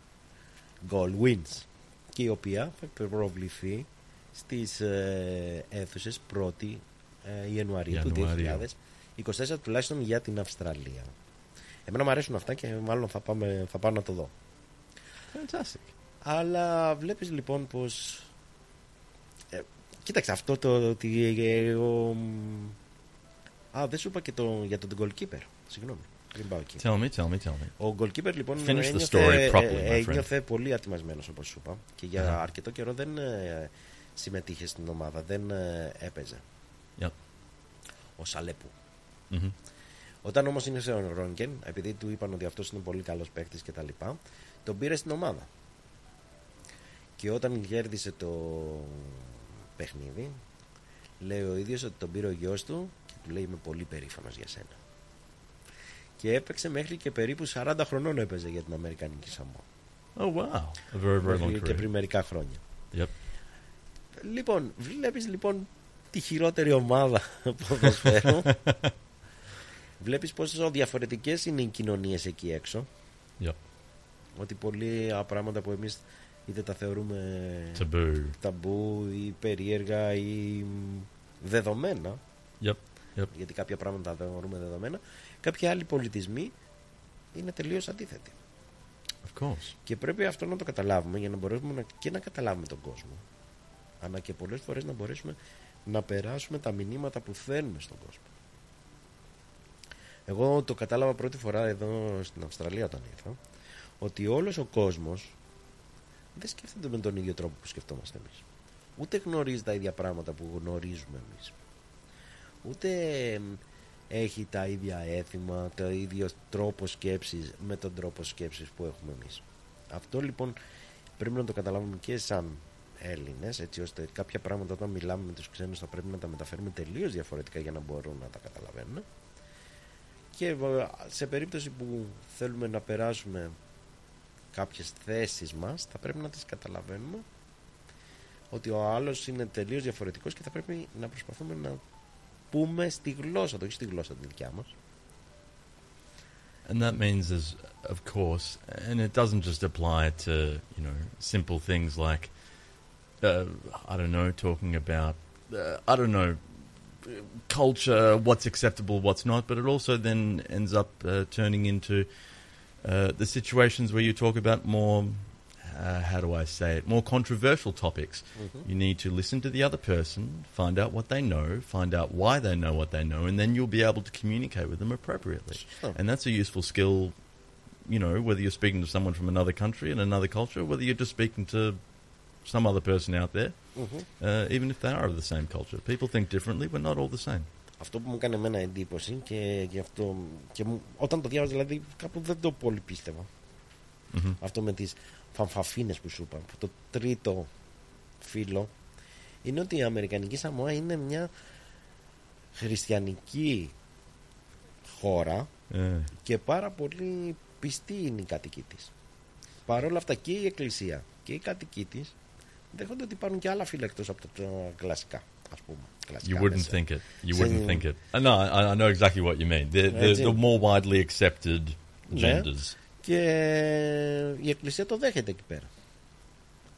[SPEAKER 14] Goal Wins και η οποία θα προβληθεί στις ε, αίθουσες 1η Ιανουαρίου, ε, Ιανουαρίου του
[SPEAKER 13] 2000
[SPEAKER 14] 24 τουλάχιστον για την Αυστραλία. Εμένα μου αρέσουν αυτά και μάλλον θα, πάμε, θα πάω να το δω.
[SPEAKER 13] Fantastic.
[SPEAKER 14] Αλλά βλέπεις λοιπόν πως... Ε, κοίταξε αυτό το ότι... Ε, ο... Α, δεν σου είπα και το, για τον goalkeeper. Συγγνώμη. Πριν πάω εκεί.
[SPEAKER 13] Tell me, tell me, tell me.
[SPEAKER 14] Ο goalkeeper λοιπόν
[SPEAKER 13] Finish
[SPEAKER 14] ένιωθε, the
[SPEAKER 13] story properly,
[SPEAKER 14] ε, ένιωθε πολύ ατιμασμένος όπως σου είπα και για
[SPEAKER 13] uh-huh.
[SPEAKER 14] αρκετό καιρό δεν ε, συμμετείχε στην ομάδα, δεν ε, έπαιζε.
[SPEAKER 13] Yep.
[SPEAKER 14] Ο Σαλέπου.
[SPEAKER 13] Mhm.
[SPEAKER 14] Όταν όμως είναι σε Ρόνγκεν, επειδή του είπαν ότι αυτός είναι πολύ καλός παίκτης και τα λοιπά, τον πήρε στην ομάδα. Και όταν κέρδισε το παιχνίδι, λέει ο ίδιος ότι τον πήρε ο γιος του και του λέει είμαι πολύ περήφανος για σένα. Και έπαιξε μέχρι και περίπου 40 χρονών έπαιζε για την Αμερικανική Σαμόα.
[SPEAKER 13] Oh wow. A very, very long
[SPEAKER 14] Μέχρι και
[SPEAKER 13] career.
[SPEAKER 14] πριν μερικά χρόνια.
[SPEAKER 13] Yep.
[SPEAKER 14] Λοιπόν, βλέπεις λοιπόν τη χειρότερη ομάδα <laughs> ποδοσφαίρου. <laughs> βλέπεις πόσο διαφορετικές είναι οι κοινωνίες εκεί έξω.
[SPEAKER 13] Yep.
[SPEAKER 14] Ότι πολλοί πράγματα που εμείς είτε τα θεωρούμε
[SPEAKER 13] Taboo.
[SPEAKER 14] ταμπού ή περίεργα ή μ, δεδομένα
[SPEAKER 13] Yep. Yep.
[SPEAKER 14] γιατί κάποια πράγματα τα θεωρούμε δεδομένα κάποιοι άλλοι πολιτισμοί είναι τελείως αντίθετοι
[SPEAKER 13] Of course.
[SPEAKER 14] και πρέπει αυτό να το καταλάβουμε για να μπορέσουμε να, και να καταλάβουμε τον κόσμο αλλά και πολλές φορές να μπορέσουμε να περάσουμε τα μηνύματα που θέλουμε στον κόσμο εγώ το κατάλαβα πρώτη φορά εδώ στην Αυστραλία όταν ήρθα ότι όλος ο κόσμος δεν σκέφτεται με τον ίδιο τρόπο που σκεφτόμαστε εμείς. Ούτε γνωρίζει τα ίδια πράγματα που γνωρίζουμε εμείς. Ούτε έχει τα ίδια έθιμα, το ίδιο τρόπο σκέψης με τον τρόπο σκέψης που έχουμε εμείς. Αυτό λοιπόν πρέπει να το καταλάβουμε και σαν Έλληνες έτσι ώστε κάποια πράγματα όταν μιλάμε με τους ξένους θα πρέπει να τα μεταφέρουμε τελείως διαφορετικά για να μπορούν να τα καταλαβαίνουν και σε περίπτωση που θέλουμε να περάσουμε κάποιες θέσεις μας θα πρέπει να τις καταλαβαίνουμε ότι ο άλλος είναι τελείως διαφορετικός και θα πρέπει να προσπαθούμε να πούμε στη γλώσσα του, όχι στη γλώσσα τη δικιά μας.
[SPEAKER 13] And that means, as of course, and it doesn't just apply to you know simple things like uh, I don't know talking about uh, I don't know culture, what's acceptable, what's not, but it also then ends up uh, turning into uh, the situations where you talk about more uh, how do I say it, more controversial topics.
[SPEAKER 14] Mhm.
[SPEAKER 13] You need to listen to the other person, find out what they know, find out why they know what they know, and then you'll be able to communicate with them appropriately.
[SPEAKER 14] Sure.
[SPEAKER 13] And that's a useful skill, you know, whether you're speaking to someone from another country and another culture, whether you're just speaking to some other person out there,
[SPEAKER 14] Mhm.
[SPEAKER 13] uh, even if they are of the same culture. People think differently, we're not all the same.
[SPEAKER 14] Αυτό που μου έκανε εμένα εντύπωση και, και αυτό. Και μου, όταν το διάβαζα, δηλαδή κάπου δεν το πολύ πίστευα.
[SPEAKER 13] Μμμ.
[SPEAKER 14] Αυτό με τις φαμφαφίνες που σου είπα. που Το τρίτο φύλλο είναι ότι η Αμερικανική Σαμόα είναι μια χριστιανική χώρα
[SPEAKER 13] Ε.
[SPEAKER 14] και πάρα πολύ πιστή είναι η κατοική της. Παρ' όλα αυτά και η εκκλησία και οι κατοικοί της δέχονται ότι υπάρχουν και άλλα φύλλα εκτός από τα τα κλασικά. Ας πούμε. Κλασικά
[SPEAKER 13] You wouldn't
[SPEAKER 14] μέσα.
[SPEAKER 13] think it. You
[SPEAKER 14] Σε-
[SPEAKER 13] wouldn't think it. Uh, no, I, I know exactly what you mean. The, the,
[SPEAKER 14] Έτσι.
[SPEAKER 13] the more widely accepted
[SPEAKER 14] Ναι.
[SPEAKER 13] genders.
[SPEAKER 14] Και η εκκλησία το δέχεται εκεί πέρα.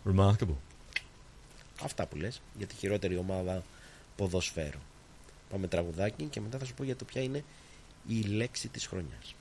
[SPEAKER 13] Remarkable.
[SPEAKER 14] Αυτά που λες για τη χειρότερη ομάδα ποδοσφαίρου. Πάμε τραγουδάκι και μετά θα σου πω για το ποια είναι η λέξη της χρονιάς.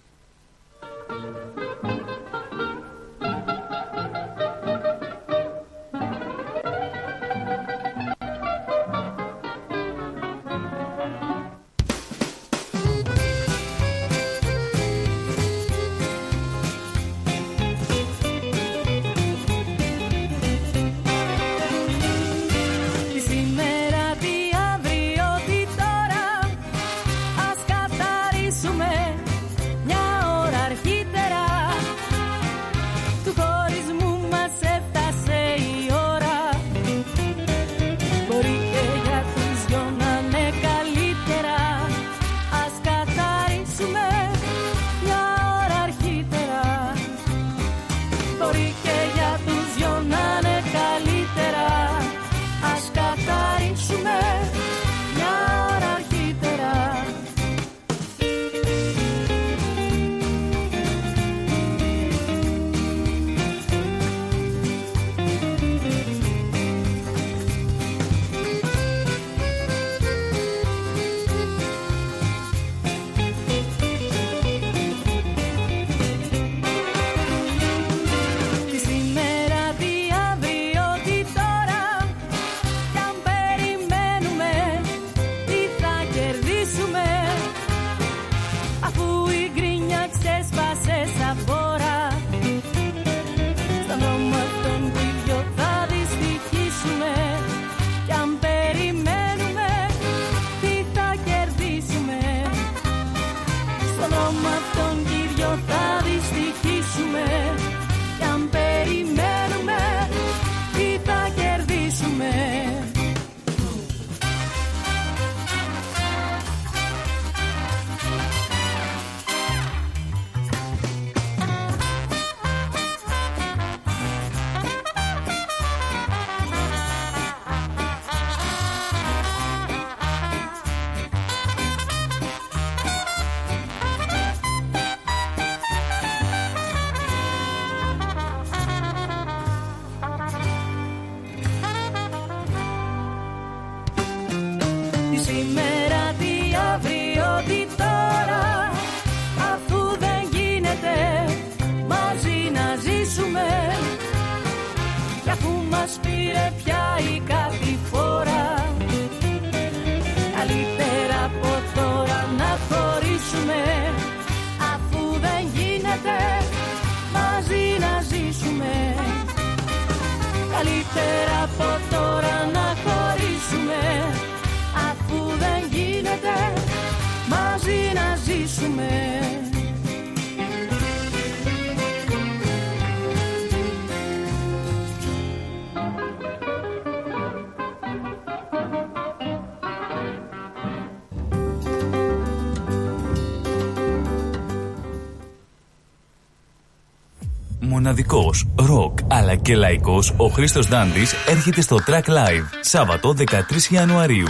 [SPEAKER 8] Μοναδικός, ροκ αλλά και λαϊκός, ο Χρήστος Δάντης έρχεται στο Track Live, Σάββατο 13 Ιανουαρίου.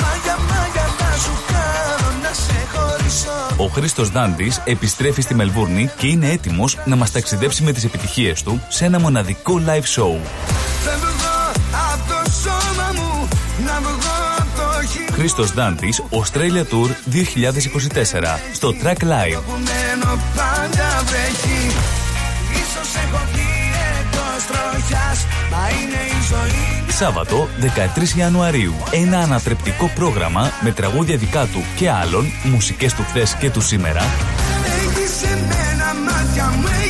[SPEAKER 1] Μάγια, μάγια θα σου κάνω να σε χωρίσω
[SPEAKER 8] Ο Χρήστος Δάντης επιστρέφει στη Μελβούρνη και είναι έτοιμος να μας ταξιδέψει με τις επιτυχίες του σε ένα μοναδικό live show.
[SPEAKER 1] Φεύγω από το σώμα μου να βγω απ' το χείλο
[SPEAKER 8] Χρήστος Δάντης, Australia Tour 2024, στο Track Live. Σάββατο 13 Ιανουαρίου. Ένα ανατρεπτικό πρόγραμμα με τραγούδια δικά του και άλλων, μουσικές του χθες και του σήμερα,
[SPEAKER 1] Έχεις εμένα μάτια μου έχεις εμένα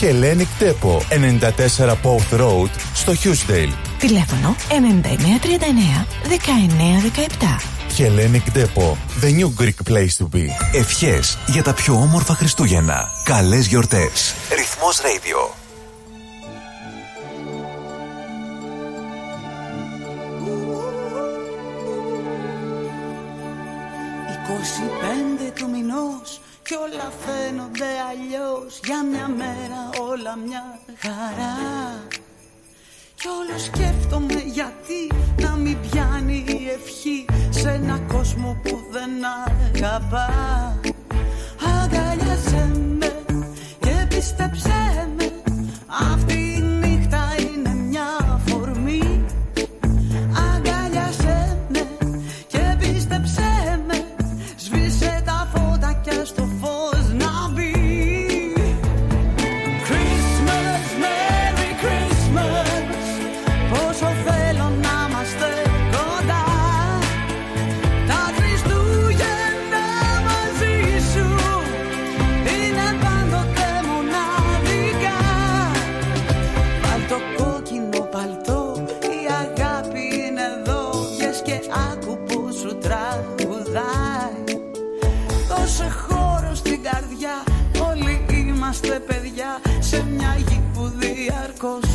[SPEAKER 15] Hellenic Depot, 94 Pouth Road, στο Χιούσδελ.
[SPEAKER 16] Τηλέφωνο 9939 1917.
[SPEAKER 15] Hellenic δεν the new Greek place to be.
[SPEAKER 17] Ευχές για τα πιο όμορφα Χριστούγεννα. Καλές γιορτές. Ρυθμός Radio.
[SPEAKER 18] Υπότιτλοι κι όλα φαίνονται αλλιώς Για μια μέρα όλα μια χαρά. Κι όλο σκέφτομαι γιατί να μην πιάνει η ευχή Σε ένα κόσμο που δεν αγαπά. Αγκαλιάσέ με και πίστεψέ είμαστε παιδιά σε μια
[SPEAKER 13] γη που διαρκώς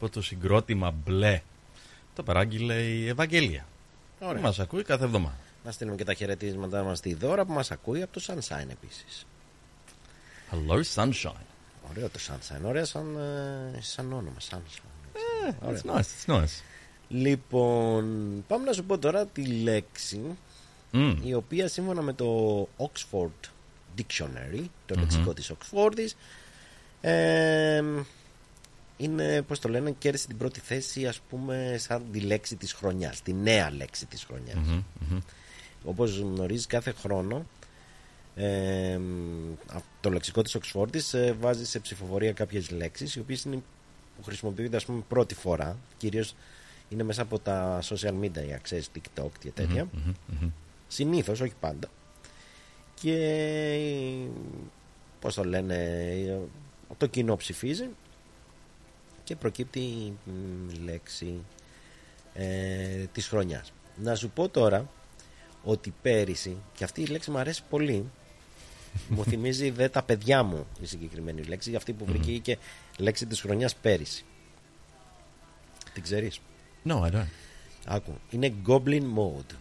[SPEAKER 13] από το συγκρότημα μπλε. Το παράγγειλε η Ευαγγέλια.
[SPEAKER 14] Ωραία.
[SPEAKER 13] Μας ακούει κάθε εβδομάδα.
[SPEAKER 14] Να στείλουμε και τα χαιρετίσματά μας στη Δώρα που μας ακούει από το Sunshine επίσης.
[SPEAKER 13] Hello Sunshine.
[SPEAKER 14] Ωραίο το Sunshine. Ωραία σαν, ε, σαν όνομα. Sunshine.
[SPEAKER 13] Yeah,
[SPEAKER 14] Ωραία.
[SPEAKER 13] it's nice, it's nice.
[SPEAKER 14] Λοιπόν, πάμε να σου πω τώρα τη λέξη
[SPEAKER 13] Mm.
[SPEAKER 14] η οποία σύμφωνα με το Oxford Dictionary, το
[SPEAKER 13] Μμμ.
[SPEAKER 14] λεξικό της Oxford ε, είναι, πώς το λένε, κέρδισε την πρώτη θέση ας πούμε σαν τη λέξη της χρονιάς, τη νέα λέξη της χρονιάς.
[SPEAKER 13] Μμμ, μμμ.
[SPEAKER 14] Όπως γνωρίζεις κάθε χρόνο ε, α- το λεξικό της Oxford ε, βάζει σε ψηφοφορία κάποιες λέξεις οι οποίες είναι, που χρησιμοποιούνται ας πούμε πρώτη φορά κυρίως είναι μέσα από τα social media, ξέρεις, TikTok και τέτοια.
[SPEAKER 13] Μμμ, μμμ.
[SPEAKER 14] Συνήθως, όχι πάντα. Και πώς το λένε, το κοινό ψηφίζει και προκύπτει η μ, λέξη ε, της χρονιάς. Να σου πω τώρα ότι πέρυσι, και αυτή η λέξη μου αρέσει πολύ, μου θυμίζει δε τα παιδιά μου η συγκεκριμένη λέξη, αυτή που βρήκε και λέξη της χρονιάς πέρυσι. Την ξέρεις;
[SPEAKER 13] No, I don't.
[SPEAKER 14] Άκου, είναι Goblin Mode.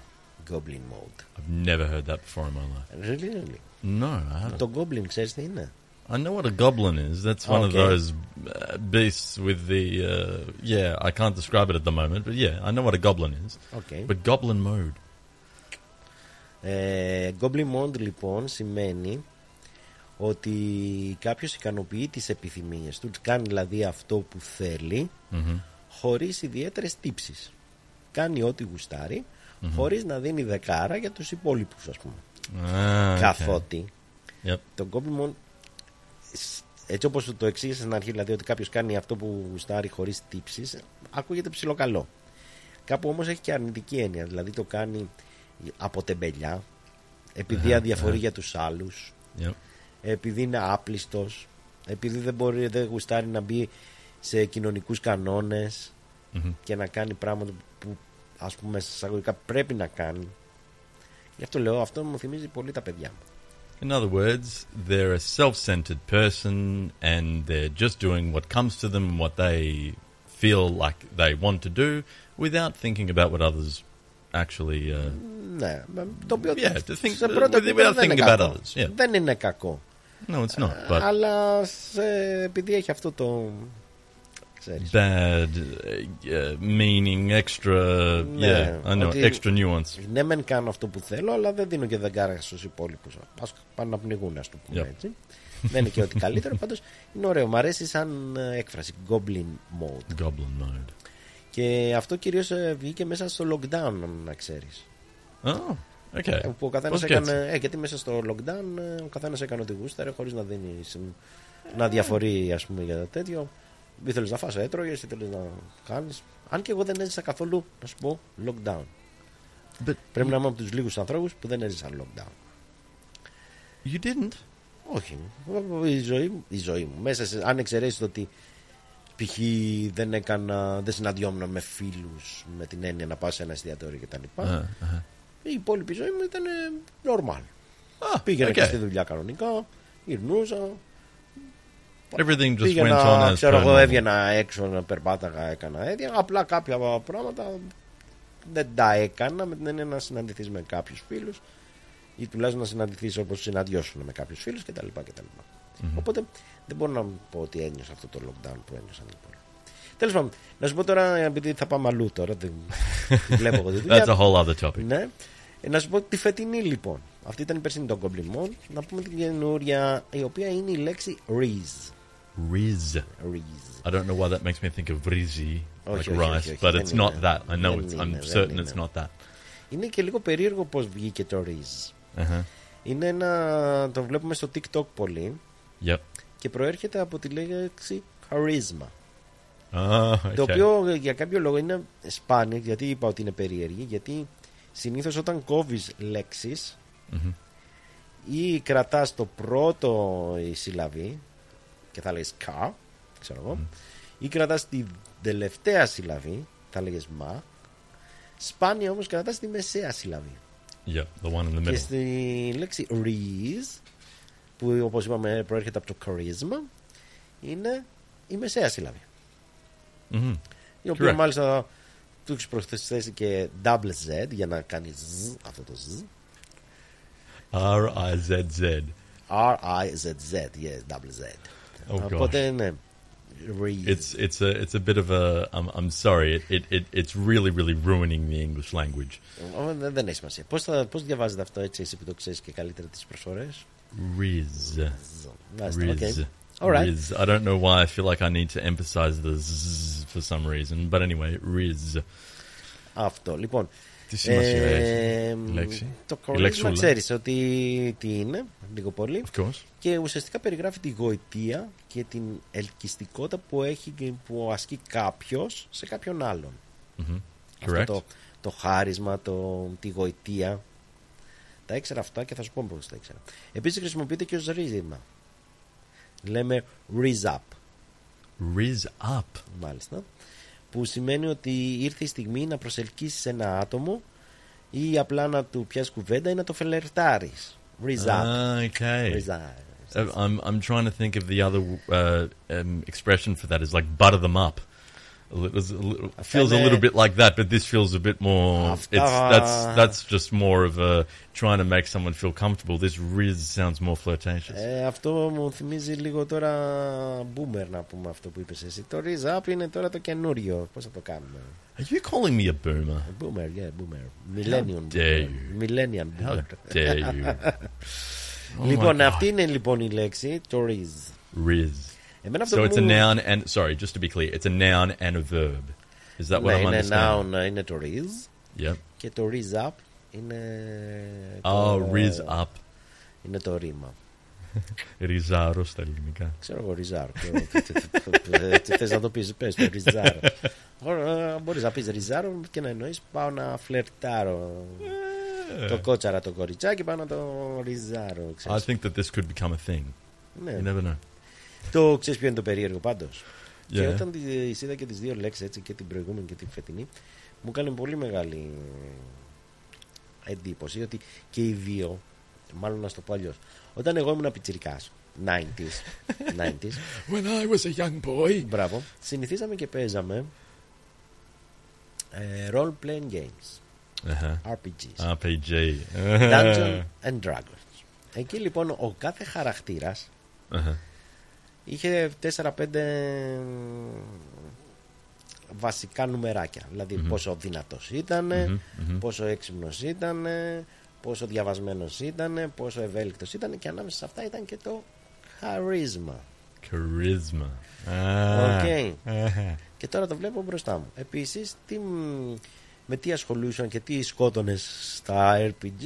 [SPEAKER 14] Goblin Mode.
[SPEAKER 13] I've never heard that before in my life.
[SPEAKER 14] Really, really;
[SPEAKER 13] No, I haven't.
[SPEAKER 14] Το Goblin ξέρεις τι είναι;
[SPEAKER 13] I know what a goblin is. That's one of
[SPEAKER 14] Okay.
[SPEAKER 13] those uh, beasts with the. Uh, yeah, I can't describe it at the moment, but yeah, I know what a goblin is.
[SPEAKER 14] Okay.
[SPEAKER 13] But goblin mode.
[SPEAKER 14] Ε, Goblin Mode λοιπόν σημαίνει ότι κάποιος ικανοποιεί τις επιθυμίες του, κάνει δηλαδή αυτό που θέλει
[SPEAKER 13] Μμμ.
[SPEAKER 14] χωρίς ιδιαίτερες τύψεις. Κάνει ό,τι γουστάρει
[SPEAKER 13] Μμμ.
[SPEAKER 14] χωρίς να δίνει δεκάρα για τους υπόλοιπους ας πούμε.
[SPEAKER 13] Ah, okay.
[SPEAKER 14] Καθότι
[SPEAKER 13] Yep.
[SPEAKER 14] το Goblin Mode σ- έτσι όπως σου το εξήγησα στην αρχή δηλαδή ότι κάποιος κάνει αυτό που γουστάρει χωρίς τύψεις ακούγεται ψιλοκαλό. Κάπου όμως έχει και αρνητική έννοια δηλαδή το κάνει από τεμπελιά επειδή
[SPEAKER 13] Αχα,
[SPEAKER 14] αδιαφορεί
[SPEAKER 13] αχα.
[SPEAKER 14] για τους άλλους
[SPEAKER 13] Yep.
[SPEAKER 14] επειδή είναι άπλιστος επειδή δεν μπορεί δεν γουστάρει να μπει σε κοινωνικούς κανόνες
[SPEAKER 13] Μμμ.
[SPEAKER 14] και να κάνει πράγματα που ας πούμε σε εισαγωγικά πρέπει να κάνει γι' αυτό λέω αυτό μου θυμίζει πολύ τα παιδιά μου
[SPEAKER 13] In other words, they're a self centered person and they're just doing what comes to them, what they feel like they want to do, without thinking about what others actually. Uh,
[SPEAKER 14] Ναι, το οποίο
[SPEAKER 13] Yeah, to think-
[SPEAKER 14] σε πρώτο
[SPEAKER 13] without
[SPEAKER 14] επίπεδο δεν είναι
[SPEAKER 13] thinking about
[SPEAKER 14] κακό.
[SPEAKER 13] others, yeah.
[SPEAKER 14] Δεν είναι κακό.
[SPEAKER 13] no, it's not. But
[SPEAKER 14] Αλλά σε, επειδή έχει αυτό το. Ξέρεις.
[SPEAKER 13] bad uh, uh, meaning, extra.
[SPEAKER 14] Ναι,
[SPEAKER 13] yeah, I know,
[SPEAKER 14] ότι-
[SPEAKER 13] extra nuance.
[SPEAKER 14] Ναι, μεν κάνω αυτό που θέλω, αλλά δεν δίνω και δεκάρα στους υπόλοιπους. Α πάνε να πνιγούν, ας το πούμε
[SPEAKER 13] Yep.
[SPEAKER 14] έτσι. δεν είναι και ό,τι καλύτερο. <laughs> Πάντως είναι ωραίο. Μ' αρέσει σαν ε, έκφραση. Goblin mode.
[SPEAKER 13] Goblin mode.
[SPEAKER 14] Και αυτό κυρίως βγήκε μέσα στο lockdown, να ξέρεις.
[SPEAKER 13] Oh, okay.
[SPEAKER 14] Που ο καθένας
[SPEAKER 13] Πώς και
[SPEAKER 14] έκανε.
[SPEAKER 13] έτσι.
[SPEAKER 14] Ε, γιατί μέσα στο lockdown ε, ο καθένας έκανε ό,τι γούσταρε χωρίς να δίνεις. συμ- να διαφορεί, ας πούμε, για το τέτοιο. Ήθελε να φας, έτρωγες, ήθελε να κάνεις. Αν και εγώ δεν έζησα καθόλου, να σου πω, lockdown.
[SPEAKER 13] But
[SPEAKER 14] Πρέπει να είμαι από τους λίγους ανθρώπους που δεν έζησαν lockdown.
[SPEAKER 13] You didn't?
[SPEAKER 14] Όχι. Η ζωή, μου- η ζωή μου. Μέσα σε, αν εξαιρέσεις το ότι π.χ. δεν έκανα, δεν συναντιόμουν με φίλους με την έννοια να πάω σε ένα εστιατόριο κτλ.
[SPEAKER 13] Uh, uh-huh.
[SPEAKER 14] Η υπόλοιπη ζωή μου ήταν ε, normal. Πήγαινα
[SPEAKER 13] okay.
[SPEAKER 14] και στη δουλειά κανονικά, γυρνούσα.
[SPEAKER 13] Everything just went
[SPEAKER 14] Πήγαινα,
[SPEAKER 13] on as
[SPEAKER 14] ξέρω
[SPEAKER 13] per
[SPEAKER 14] εγώ,
[SPEAKER 13] normal.
[SPEAKER 14] έβγαινα έξω, να περπάταγα, έκανα έδια. Απλά κάποια πράγματα δεν τα έκανα με την έννοια να συναντηθείς με κάποιους φίλους ή τουλάχιστον να συναντηθείς όπως συναντιώσουν με κάποιους φίλους κτλ. κτλ.
[SPEAKER 13] Μμμ.
[SPEAKER 14] Οπότε δεν μπορώ να πω ότι ένιωσα αυτό το lockdown που ένιωσαν οι υπόλοιποι. Τέλος πάντων, να σου πω τώρα, επειδή θα πάμε αλλού τώρα, δεν δεν βλέπω εγώ τη <laughs> δουλειά.
[SPEAKER 13] That's a whole other topic.
[SPEAKER 14] Ναι. Ε, να σου πω τη φετινή λοιπόν. Αυτή ήταν η περσίνη των Goblin Mode. Να πούμε την καινούρια, η οποία είναι η λέξη Riz.
[SPEAKER 13] Riz.
[SPEAKER 14] Riz.
[SPEAKER 13] I don't know why that makes me think of rizzi, like
[SPEAKER 14] Όχι, όχι,
[SPEAKER 13] rice,
[SPEAKER 14] όχι, όχι,
[SPEAKER 13] but
[SPEAKER 14] δεν
[SPEAKER 13] it's
[SPEAKER 14] είναι.
[SPEAKER 13] not that. I know
[SPEAKER 14] Δεν
[SPEAKER 13] it's.
[SPEAKER 14] είναι,
[SPEAKER 13] I'm
[SPEAKER 14] δεν
[SPEAKER 13] certain
[SPEAKER 14] είναι.
[SPEAKER 13] it's not that.
[SPEAKER 14] Είναι και λίγο περίεργο πώς βγήκε το Riz.
[SPEAKER 13] Uh-huh.
[SPEAKER 14] Είναι ένα, το βλέπουμε στο TikTok πολύ
[SPEAKER 13] Yep.
[SPEAKER 14] και προέρχεται από τη λέξη charisma.
[SPEAKER 13] Ah,
[SPEAKER 14] Το
[SPEAKER 13] okay.
[SPEAKER 14] οποίο για κάποιο λόγο είναι σπάνιο, γιατί είπα ότι είναι περίεργη, γιατί συνήθως όταν κόβεις λέξεις
[SPEAKER 13] Mhm.
[SPEAKER 14] ή κρατάς το πρώτο η συλλαβή και θα λέγεις κα, ξέρω εγώ, ή κρατάς την τελευταία συλλαβή, θα λέγες μα, σπάνια όμως κρατάς τη μεσαία συλλαβή.
[SPEAKER 13] Yeah, the one in the
[SPEAKER 14] Και
[SPEAKER 13] middle.
[SPEAKER 14] στη λέξη Reese, που όπως είπαμε προέρχεται από το charisma, είναι η μεσαία σύλλαβη.
[SPEAKER 13] Mhm.
[SPEAKER 14] Η οποία
[SPEAKER 13] Correct.
[SPEAKER 14] μάλιστα του έχεις προσθέσει και double Z για να κάνεις ζ, αυτό το ζ.
[SPEAKER 13] R-I-Z-Z.
[SPEAKER 14] R-I-Z-Z, yes, double Z.
[SPEAKER 13] Oh,
[SPEAKER 14] Οπότε ναι. Reese.
[SPEAKER 13] It's it's a it's a bit of a I'm I'm sorry it, it, it it's really really ruining the English language.
[SPEAKER 14] Ω, δεν, δεν έχει σημασία. Πώς, θα, πώς διαβάζετε αυτό έτσι εσύ που το ξέρεις και καλύτερα τις προσφορές.
[SPEAKER 13] Riz.
[SPEAKER 14] Μάλιστα,
[SPEAKER 13] Riz.
[SPEAKER 14] okay. All right.
[SPEAKER 13] Riz. I don't know why I feel like I need to emphasize the z for some reason, but anyway, Riz.
[SPEAKER 14] Αυτό, λοιπόν.
[SPEAKER 13] Τι σημασία
[SPEAKER 14] ε,
[SPEAKER 13] έχει η λέξη;
[SPEAKER 14] Το
[SPEAKER 13] Η
[SPEAKER 14] κορίσμα
[SPEAKER 13] λεξούλα.
[SPEAKER 14] ξέρεις ότι τι είναι, λίγο πολύ.
[SPEAKER 13] Of course.
[SPEAKER 14] Και ουσιαστικά περιγράφει τη γοητεία και την ελκυστικότητα που έχει και που ασκεί κάποιος σε κάποιον άλλον.
[SPEAKER 13] Mhm.
[SPEAKER 14] Αυτό
[SPEAKER 13] Correct.
[SPEAKER 14] το, το χάρισμα, το, τη γοητεία. Τα ήξερα αυτά και θα σου πω πώς τα ήξερα. Επίσης χρησιμοποιείται και ως ρίζημα. Λέμε riz up.
[SPEAKER 13] Riz up.
[SPEAKER 14] Μάλιστα. Που σημαίνει ότι ήρθε η στιγμή να προσελκύσεις ένα άτομο ή απλά να του πιάσεις κουβέντα ή να το φελερτάρεις. Riz up.
[SPEAKER 13] Ah, okay.
[SPEAKER 14] Riz up.
[SPEAKER 13] Uh, I'm I'm trying to think of the other uh, um, expression for that is like butter them up. A little, a little, feels a
[SPEAKER 14] είναι-
[SPEAKER 13] little bit like that, but this feels a bit more.
[SPEAKER 14] Αυτά-
[SPEAKER 13] It's that's that's just more of a trying to make someone feel comfortable. This riz sounds more flirtatious.
[SPEAKER 14] Ε, αυτό μου θυμίζει λίγο τώρα boomer να πούμε αυτό που είπες εσύ. Το Riz Up είναι τώρα το καινούριο. Πώς θα το κάνουμε.
[SPEAKER 13] Are you calling me a boomer?
[SPEAKER 14] Boomer, yeah, boomer. Millennium
[SPEAKER 13] How dare
[SPEAKER 14] boomer.
[SPEAKER 13] you.
[SPEAKER 14] Millennium
[SPEAKER 13] How
[SPEAKER 14] boomer.
[SPEAKER 13] dare you. <laughs> Oh my
[SPEAKER 14] λοιπόν,
[SPEAKER 13] God.
[SPEAKER 14] αυτή είναι λοιπόν η λέξη, το Riz.
[SPEAKER 13] Riz.
[SPEAKER 14] Εμένα αυτό
[SPEAKER 13] So
[SPEAKER 14] που
[SPEAKER 13] it's a
[SPEAKER 14] μου-
[SPEAKER 13] noun and sorry, just to be clear, it's a noun and a verb. Is that what
[SPEAKER 14] Ναι,
[SPEAKER 13] I'm
[SPEAKER 14] είναι
[SPEAKER 13] understanding?
[SPEAKER 14] noun, είναι το Riz.
[SPEAKER 13] Yep.
[SPEAKER 14] Και το Riz Up είναι
[SPEAKER 13] Oh,
[SPEAKER 14] το,
[SPEAKER 13] riz up.
[SPEAKER 14] Είναι το ρήμα.
[SPEAKER 13] Ριζάρο στα ελληνικά.
[SPEAKER 14] Ξέρω εγώ, ριζάρο. Τι θε να το πει, πε το ριζάρο. Μπορεί να πει ριζάρο και να εννοεί πάω να φλερτάρω το κότσαρα το κοριτσάκι, πάω να το ριζάρω.
[SPEAKER 13] I
[SPEAKER 14] ξέρεις.
[SPEAKER 13] think that this could become a thing.
[SPEAKER 14] Ναι.
[SPEAKER 13] You never know.
[SPEAKER 14] Το ξέρεις ποιο είναι το περίεργο πάντως; Και
[SPEAKER 13] Yeah.
[SPEAKER 14] όταν τις είδα και τις δύο λέξεις έτσι και την προηγούμενη και την φετινή, μου έκανε πολύ μεγάλη εντύπωση ότι και οι δύο, μάλλον να στο πω αλλιώς, όταν εγώ ήμουν πιτσυρικά, 90s, 90s,
[SPEAKER 4] When I was a young boy.
[SPEAKER 14] Μπράβο. Συνηθίζαμε και παίζαμε ε, role playing games.
[SPEAKER 13] Uh-huh.
[SPEAKER 14] RPGs.
[SPEAKER 13] RPG.
[SPEAKER 14] Dungeons <laughs> and Dragons. Εκεί λοιπόν ο κάθε χαρακτήρας
[SPEAKER 13] Uh-huh.
[SPEAKER 14] Είχε 4-5 βασικά νουμεράκια. Δηλαδή
[SPEAKER 13] Μμμ.
[SPEAKER 14] πόσο δυνατός ήταν,
[SPEAKER 13] Μμμ, μμμ.
[SPEAKER 14] πόσο έξυπνος ήταν, πόσο διαβασμένος ήταν, πόσο ευέλικτος ήταν και ανάμεσα σε αυτά ήταν και το χαρίσμα.
[SPEAKER 13] Charisma. Ah.
[SPEAKER 14] OK.
[SPEAKER 13] Uh-huh.
[SPEAKER 14] Και τώρα το βλέπω μπροστά μου. Επίσης, τι, μ, με τι ασχολούσαν και τι σκότωνες στα RPG,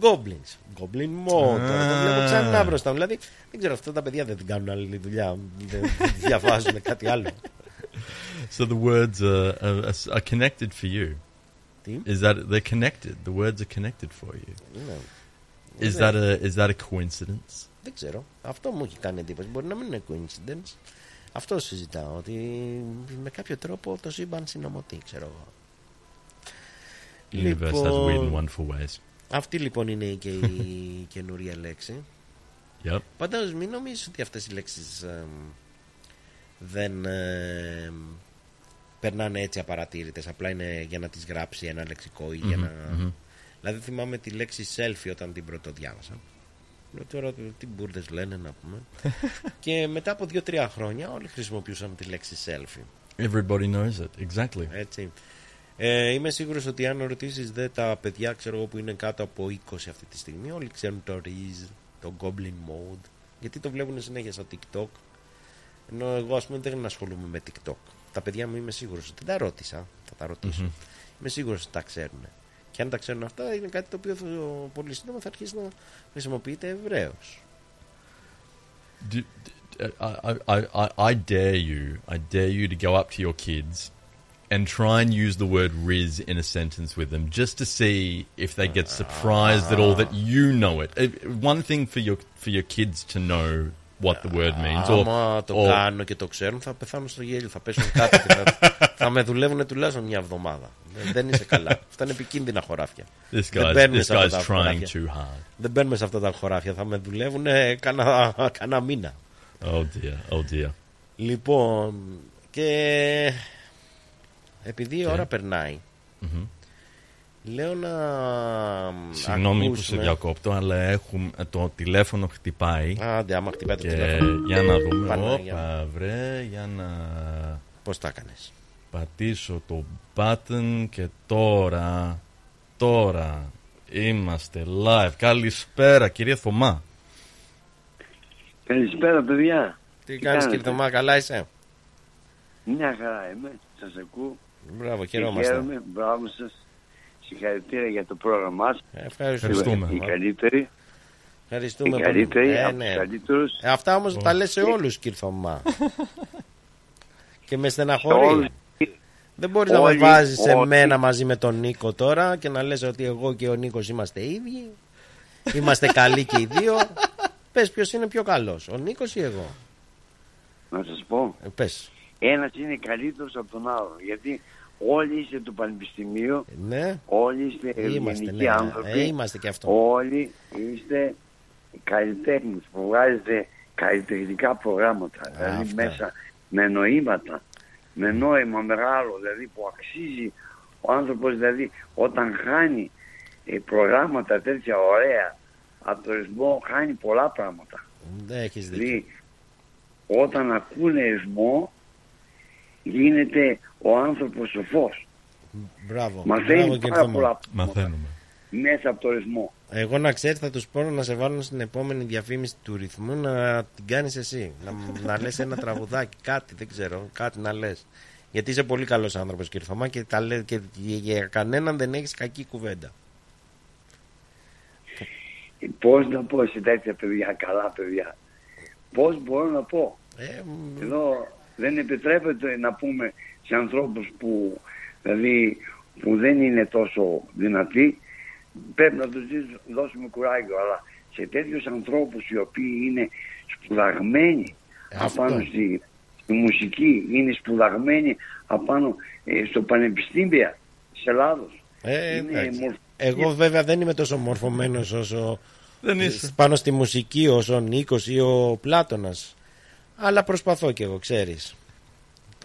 [SPEAKER 14] Goblins. Goblin Mode. Τώρα Το βλέπω ξανά μπροστά μου. Δηλαδή, δεν ξέρω, αυτά τα παιδιά δεν την κάνουν άλλη δουλειά. Δεν <laughs> διαβάζουν κάτι άλλο.
[SPEAKER 13] So the words are, are, are connected for you.
[SPEAKER 14] Τι;
[SPEAKER 13] Is that they're connected? The words are connected for you.
[SPEAKER 14] Ναι.
[SPEAKER 13] Is
[SPEAKER 14] Ναι.
[SPEAKER 13] that a is that a coincidence?
[SPEAKER 14] Δεν ξέρω. Αυτό μου έχει κάνει εντύπωση. Μπορεί να μην είναι coincidence. Αυτό συζητάω. Ότι με κάποιο τρόπο το σύμπαν συνομωτεί, ξέρω εγώ.
[SPEAKER 13] The universe has weird and wonderful ways.
[SPEAKER 14] Αυτή λοιπόν είναι και η <laughs> καινούρια λέξη.
[SPEAKER 13] Yep.
[SPEAKER 14] Πάντως μην νομίζεις ότι αυτές οι λέξεις εμ, δεν εμ, περνάνε έτσι απαρατήρητες. Απλά είναι για να τις γράψει ένα λεξικό ή για
[SPEAKER 13] Μμμ,
[SPEAKER 14] να...
[SPEAKER 13] μμμ.
[SPEAKER 14] Δηλαδή θυμάμαι τη λέξη selfie όταν την πρώτο διάβασα. Λέω τώρα τι μπουρδες λένε να πούμε. <laughs> και μετά από δύο-τρία χρόνια όλοι χρησιμοποιούσαν τη λέξη selfie.
[SPEAKER 13] Everybody knows it. Exactly.
[SPEAKER 14] Έτσι. Ε, είμαι σίγουρος ότι αν ρωτήσεις δε τα παιδιά ξέρω εγώ που είναι κάτω από 20 αυτή τη στιγμή όλοι ξέρουν το Riz, το Goblin Mode γιατί το βλέπουν συνέχεια στο TikTok. Ενώ εγώ ας πούμε δεν ασχολούμαι με TikTok. Τα παιδιά μου είμαι σίγουρος ότι τα ρώτησα θα τα ρωτήσω.
[SPEAKER 13] Μμμ.
[SPEAKER 14] είμαι σίγουρος ότι τα ξέρουν. Και αν τα ξέρουν αυτά είναι κάτι το οποίο θα, πολύ σύντομα θα αρχίσει να χρησιμοποιείται ευρέως.
[SPEAKER 13] Do, d- I, I, I, I dare you, I dare you to go up to your kids and try and use the word Riz in a sentence with them just to see if they get surprised at all that you know it. Uh, One thing for your for your kids to know what the word means. Or,
[SPEAKER 14] Άμα το
[SPEAKER 13] or-
[SPEAKER 14] κάνω και το ξέρουν θα πεθάνουν στο γέλιο, θα πέσουν κάτω και θα, <laughs> θα με δουλεύουν τουλάχιστον μια εβδομάδα. Δεν, δεν είσαι καλά. Αυτά είναι επικίνδυνα χωράφια.
[SPEAKER 13] This
[SPEAKER 14] Δεν
[SPEAKER 13] guy's-
[SPEAKER 14] μπαίνουμε
[SPEAKER 13] this
[SPEAKER 14] σε αυτά
[SPEAKER 13] guy's
[SPEAKER 14] τα
[SPEAKER 13] trying
[SPEAKER 14] χωράφια.
[SPEAKER 13] too hard.
[SPEAKER 14] Δεν μπαίνουμε σε αυτά τα χωράφια. Θα με δουλεύουν κανένα κανένα μήνα.
[SPEAKER 13] Oh dear, oh dear.
[SPEAKER 14] Λοιπόν, και επειδή η ώρα περνάει, λέω να.
[SPEAKER 13] Συγγνώμη που σε
[SPEAKER 14] ακούσουμε-
[SPEAKER 13] διακόπτω, αλλά έχουμε, το τηλέφωνο χτυπάει.
[SPEAKER 14] Άντε, άμα χτυπάει το
[SPEAKER 13] και
[SPEAKER 14] τηλέφωνο.
[SPEAKER 13] Για να δούμε.
[SPEAKER 14] Παναγία
[SPEAKER 13] Όπα, βρε, για να.
[SPEAKER 14] Πώς τα έκανες;
[SPEAKER 13] Πατήσω το button και τώρα. Τώρα είμαστε live. Καλησπέρα, κύριε Θωμά.
[SPEAKER 19] Καλησπέρα, παιδιά.
[SPEAKER 14] Τι κάνεις κύριε Θωμά, καλά είσαι;
[SPEAKER 19] Μια χαρά είμαι. Σας ακούω.
[SPEAKER 14] Μπράβο,
[SPEAKER 19] Και
[SPEAKER 14] χαιρόμαστε.
[SPEAKER 19] Χαίρομαι. Μπράβο σας. Συγχαρητήρια για το πρόγραμμά σας.
[SPEAKER 14] Ευχαριστούμε.
[SPEAKER 19] Οι καλύτεροι.
[SPEAKER 14] Ευχαριστούμε
[SPEAKER 19] Οι
[SPEAKER 14] πολύ.
[SPEAKER 19] καλύτεροι.
[SPEAKER 14] Ε,
[SPEAKER 19] από
[SPEAKER 14] ναι.
[SPEAKER 19] τους καλύτερους.
[SPEAKER 14] Ε, αυτά όμως τα λες σε όλους κύριε Θωμά. <laughs> και με
[SPEAKER 19] Σε
[SPEAKER 14] στεναχωρεί.
[SPEAKER 19] όλους.
[SPEAKER 14] Δεν μπορείς να με
[SPEAKER 19] Όλοι,
[SPEAKER 14] βάζεις σε
[SPEAKER 19] όλοι.
[SPEAKER 14] μένα μαζί με τον Νίκο τώρα και να λες ότι εγώ και ο Νίκος είμαστε ίδιοι. Είμαστε καλοί και οι δύο. <laughs> Πες ποιος είναι πιο καλός, ο Νίκος ή εγώ;
[SPEAKER 19] Να σας πω.
[SPEAKER 14] Ε, πες.
[SPEAKER 19] Ένας είναι καλύτερος από τον άλλο. Γιατί όλοι είστε του Πανεπιστημίου.
[SPEAKER 14] Ναι.
[SPEAKER 19] Όλοι είστε
[SPEAKER 14] Είμαστε,
[SPEAKER 19] ευγενικοί
[SPEAKER 14] ναι.
[SPEAKER 19] άνθρωποι.
[SPEAKER 14] Ε, είμαστε και αυτό.
[SPEAKER 19] Όλοι είστε καλλιτέχνες που βγάζετε καλλιτεχνικά προγράμματα. δηλαδή
[SPEAKER 14] αυτά.
[SPEAKER 19] μέσα με νοήματα. Με νόημα μεγάλο. Δηλαδή που αξίζει ο άνθρωπος δηλαδή όταν χάνει ε, προγράμματα τέτοια ωραία από το ρυθμό χάνει πολλά πράγματα.
[SPEAKER 14] Δεν έχεις δίκιο.
[SPEAKER 19] Δηλαδή όταν ακούνε ρυθμό γίνεται ο άνθρωπος σοφός.
[SPEAKER 14] Μπράβο.
[SPEAKER 19] Μαθαίνει
[SPEAKER 14] Μπράβο, κύριε
[SPEAKER 19] πάρα
[SPEAKER 14] Θωμά.
[SPEAKER 19] πολλά
[SPEAKER 13] Μαθαίνουμε.
[SPEAKER 19] μέσα από το ρυθμό.
[SPEAKER 14] Εγώ να ξέρεις, θα τους πω να σε βάλουν στην επόμενη διαφήμιση του ρυθμού να την κάνεις εσύ. Να, να λες ένα τραγουδάκι, κάτι, δεν ξέρω, κάτι να λες. Γιατί είσαι πολύ καλός άνθρωπος, κύριε Θωμά, και, τα λέ, και για κανέναν δεν έχεις κακή κουβέντα.
[SPEAKER 19] Πώς να πω σε τέτοια παιδιά, καλά παιδιά. Πώς μπορώ να πω;
[SPEAKER 14] Ε,
[SPEAKER 19] Εδώ δεν επιτρέπεται να πούμε σε ανθρώπους που, δηλαδή, που δεν είναι τόσο δυνατοί. Πρέπει να τους δεις- δώσουμε κουράγιο. Αλλά σε τέτοιους ανθρώπους οι οποίοι είναι σπουδαγμένοι
[SPEAKER 14] Αυτό.
[SPEAKER 19] απάνω στη, στη μουσική, είναι σπουδαγμένοι απάνω ε, στο πανεπιστήμια της Ελλάδος.
[SPEAKER 14] Ε,
[SPEAKER 19] Είναι
[SPEAKER 14] εντάξει.
[SPEAKER 19] μορφ-
[SPEAKER 14] Εγώ βέβαια δεν είμαι τόσο μορφωμένος όσο
[SPEAKER 13] Δεν
[SPEAKER 14] ε,
[SPEAKER 13] είσαι.
[SPEAKER 14] πάνω στη μουσική όσο ο Νίκος ή ο Πλάτωνας. Αλλά προσπαθώ κι εγώ, ξέρεις.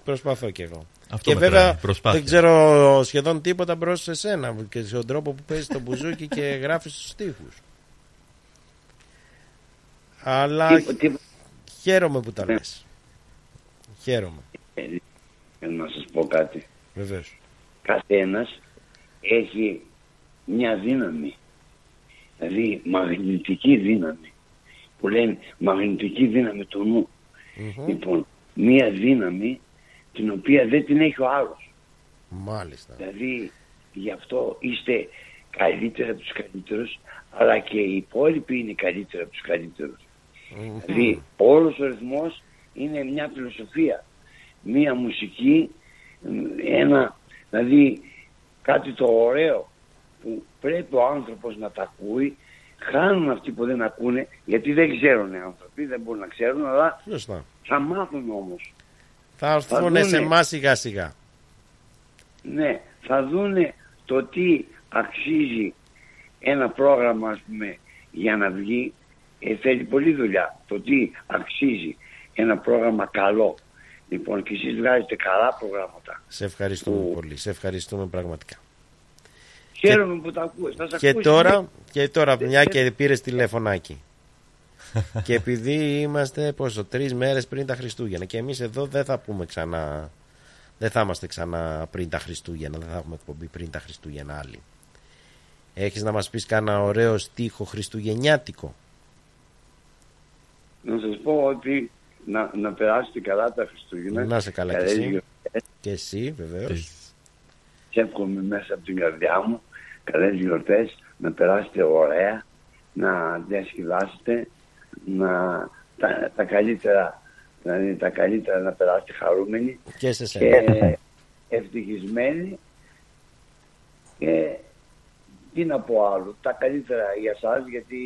[SPEAKER 14] Προσπαθώ κι εγώ.
[SPEAKER 13] Αυτό
[SPEAKER 14] και
[SPEAKER 13] μετράει,
[SPEAKER 14] βέβαια
[SPEAKER 13] προσπάθεια.
[SPEAKER 14] δεν ξέρω σχεδόν τίποτα μπρος σε σένα και στον τρόπο που παίζεις το μπουζούκι και <laughs> γράφεις τους στίχους. Αλλά
[SPEAKER 19] Τίπο- τίπο-
[SPEAKER 14] χαίρομαι που τα λες. Χαίρομαι.
[SPEAKER 19] Ε, να σας πω κάτι.
[SPEAKER 14] Βεβαίως.
[SPEAKER 19] Καθένας έχει μια δύναμη. Δηλαδή μαγνητική δύναμη. Που λένε μαγνητική δύναμη του νου. Λοιπόν, μια δύναμη την οποία δεν την έχει ο άλλος.
[SPEAKER 14] Μάλιστα.
[SPEAKER 19] Δηλαδή γι' αυτό είστε καλύτεροι από τους καλύτερους αλλά και οι υπόλοιποι είναι καλύτεροι από τους καλύτερους. Δηλαδή όλος ο ρυθμός είναι μια φιλοσοφία, μια μουσική, μ, ένα, δηλαδή κάτι το ωραίο που πρέπει ο άνθρωπος να τα ακούει, χάνουν αυτοί που δεν ακούνε γιατί δεν ξέρουν οι άνθρωποι, δεν μπορούν να ξέρουν αλλά
[SPEAKER 14] Σωστά.
[SPEAKER 19] θα μάθουν όμως.
[SPEAKER 14] Θα έρθουν
[SPEAKER 19] δούνε.
[SPEAKER 14] σε εμάς σιγά σιγά.
[SPEAKER 19] Ναι, θα δούνε το τι αξίζει ένα πρόγραμμα ας πούμε για να βγει ε, θέλει πολλή δουλειά το τι αξίζει ένα πρόγραμμα καλό λοιπόν και εσείς βγάζετε καλά προγράμματα
[SPEAKER 14] Σε ευχαριστούμε πολύ. Σε ευχαριστούμε πραγματικά.
[SPEAKER 19] Χαίρομαι που τα ακούω θα σας
[SPEAKER 14] Και
[SPEAKER 19] ακούσει,
[SPEAKER 14] τώρα,
[SPEAKER 19] ναι.
[SPEAKER 14] και τώρα μια και πήρες τηλεφωνάκι. <laughs> και επειδή είμαστε πόσο, τρεις μέρες πριν τα Χριστούγεννα και εμείς εδώ δεν θα πούμε ξανά. Δεν θα είμαστε ξανά πριν τα Χριστούγεννα. Δεν θα έχουμε εκπομπή πριν τα Χριστούγεννα άλλη. Έχεις να μας πεις κάνα ωραίο στίχο χριστουγεννιάτικο;
[SPEAKER 19] να σας πω ότι να, να περάσετε καλά τα Χριστούγεννα
[SPEAKER 14] Να είσαι καλά κι
[SPEAKER 19] Καλές
[SPEAKER 14] εσύ.
[SPEAKER 19] γιορτές.
[SPEAKER 14] Και εσύ βεβαίως.
[SPEAKER 19] Σε εύχομαι μέσα από την καρδιά μου καλές γιορτές, να περάσετε ωραία, να διασκεδάσετε, να τα, τα καλύτερα, δηλαδή τα καλύτερα να περάσετε χαρούμενοι
[SPEAKER 14] Και σε
[SPEAKER 19] και
[SPEAKER 14] σένα.
[SPEAKER 19] ευτυχισμένοι και τι να πω άλλο, τα καλύτερα για σας γιατί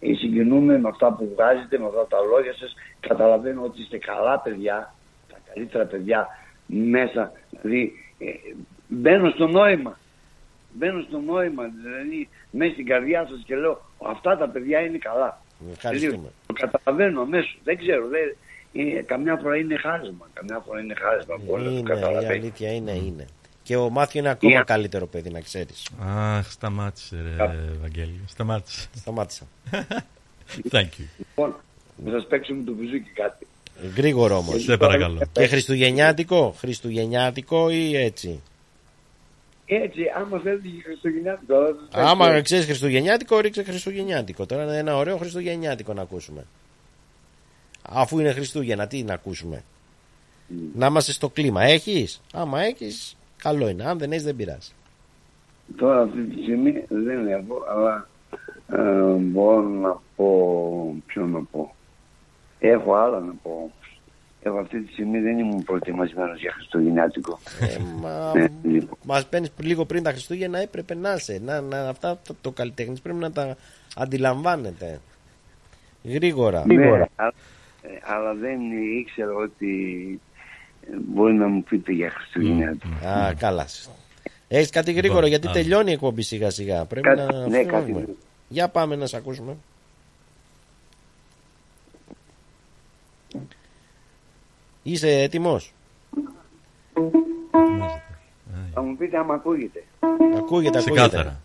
[SPEAKER 19] ε, συγκινούμε με αυτά που βγάζετε, με αυτά τα λόγια σας, καταλαβαίνω ότι είστε καλά παιδιά, τα καλύτερα παιδιά μέσα, δηλαδή ε, μπαίνω στο νόημα, μπαίνω στο νόημα, δηλαδή μέσα στην καρδιά σας και λέω αυτά τα παιδιά είναι καλά.
[SPEAKER 14] Ευχαριστούμε.
[SPEAKER 19] Δηλαδή, το καταλαβαίνω αμέσως, δεν ξέρω, δεν, είναι, καμιά φορά είναι χάσμα. Καμιά φορά είναι χάσμα. Μπορεί να το
[SPEAKER 14] Είναι, η
[SPEAKER 19] καταλαβαίνει.
[SPEAKER 14] αλήθεια είναι, είναι. Και ο Μάθιο είναι ακόμα
[SPEAKER 19] Είναι.
[SPEAKER 14] καλύτερο παιδί, να ξέρεις.
[SPEAKER 13] Αχ, σταμάτησε, ρε, Βαγγέλη. Σταμάτησε.
[SPEAKER 14] Σταμάτησα.
[SPEAKER 13] Thank you.
[SPEAKER 19] Λοιπόν, να σας παίξουμε το μπουζούκι κάτι.
[SPEAKER 14] Γρήγορο όμως.
[SPEAKER 13] Σε παρακαλώ.
[SPEAKER 14] Και χριστουγεννιάτικο, χριστουγεννιάτικο ή έτσι.
[SPEAKER 19] Έτσι, άμα θέλετε και Χριστουγεννιάτικο. αλλά δεν θα
[SPEAKER 14] Άμα
[SPEAKER 19] έχετε-
[SPEAKER 14] ξέρεις χριστουγεννιάτικο, ρίξε χριστουγεννιάτικο. Τώρα είναι ένα ωραίο χριστουγεννιάτικο να ακούσουμε. Αφού είναι Χριστούγεννα, τι να ακούσουμε; Να είμαστε στο κλίμα. Έχεις; Άμα έχεις, καλό είναι. Αν δεν έχεις, δεν πειράζει.
[SPEAKER 19] Τώρα αυτή τη στιγμή δεν έχω, αλλά ε, μπορώ να πω. Ποιο να πω. Έχω άλλα να πω. Όμως. Εγώ αυτή τη στιγμή δεν ήμουν προετοιμασμένος για Χριστουγεννιάτικο.
[SPEAKER 14] Ε, μα
[SPEAKER 19] Ε, λοιπόν.
[SPEAKER 14] μας παίρνεις λίγο πριν τα Χριστούγεννα, έπρεπε να είσαι. Να, να, αυτά το, το καλλιτέχνης πρέπει να τα αντιλαμβάνετε. Γρήγορα.
[SPEAKER 19] Ναι, αλλά, ε, αλλά δεν ήξερα ότι ε, μπορεί να μου πείτε για Χριστουγεννιάτικο.
[SPEAKER 14] Α, καλά. Έχεις κάτι γρήγορο γιατί
[SPEAKER 19] α.
[SPEAKER 14] τελειώνει η εκπομπή σιγά σιγά. Πρέπει
[SPEAKER 19] Κάτι-
[SPEAKER 14] να
[SPEAKER 19] ναι, κάτι
[SPEAKER 14] φύγουμε.
[SPEAKER 19] γρήγορο.
[SPEAKER 14] Για πάμε να σε ακούσουμε. Είσαι έτοιμος;
[SPEAKER 19] Θα μου πείτε άμα ακούγεται.
[SPEAKER 14] Ακούγεται, ακούγεται.
[SPEAKER 13] Ξεκάθαρα.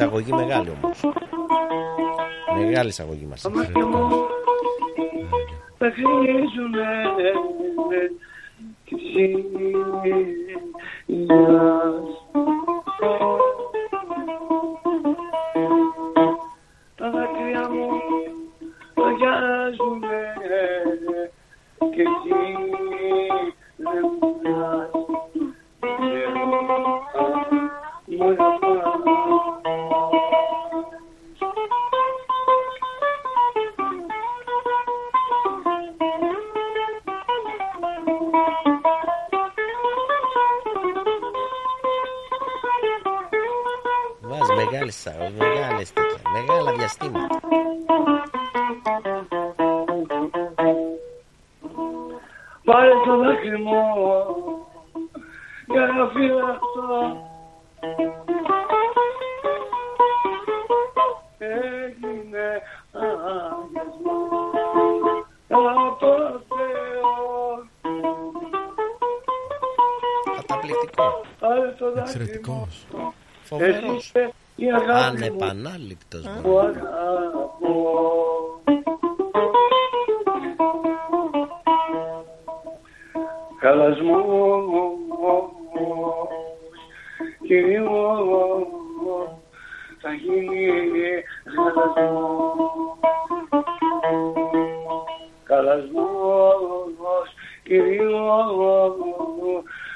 [SPEAKER 14] Εισαγωγή μεγάλη όμως. Μεγάλη εισαγωγή μας.
[SPEAKER 19] Τα Χαλασμός Κυρίως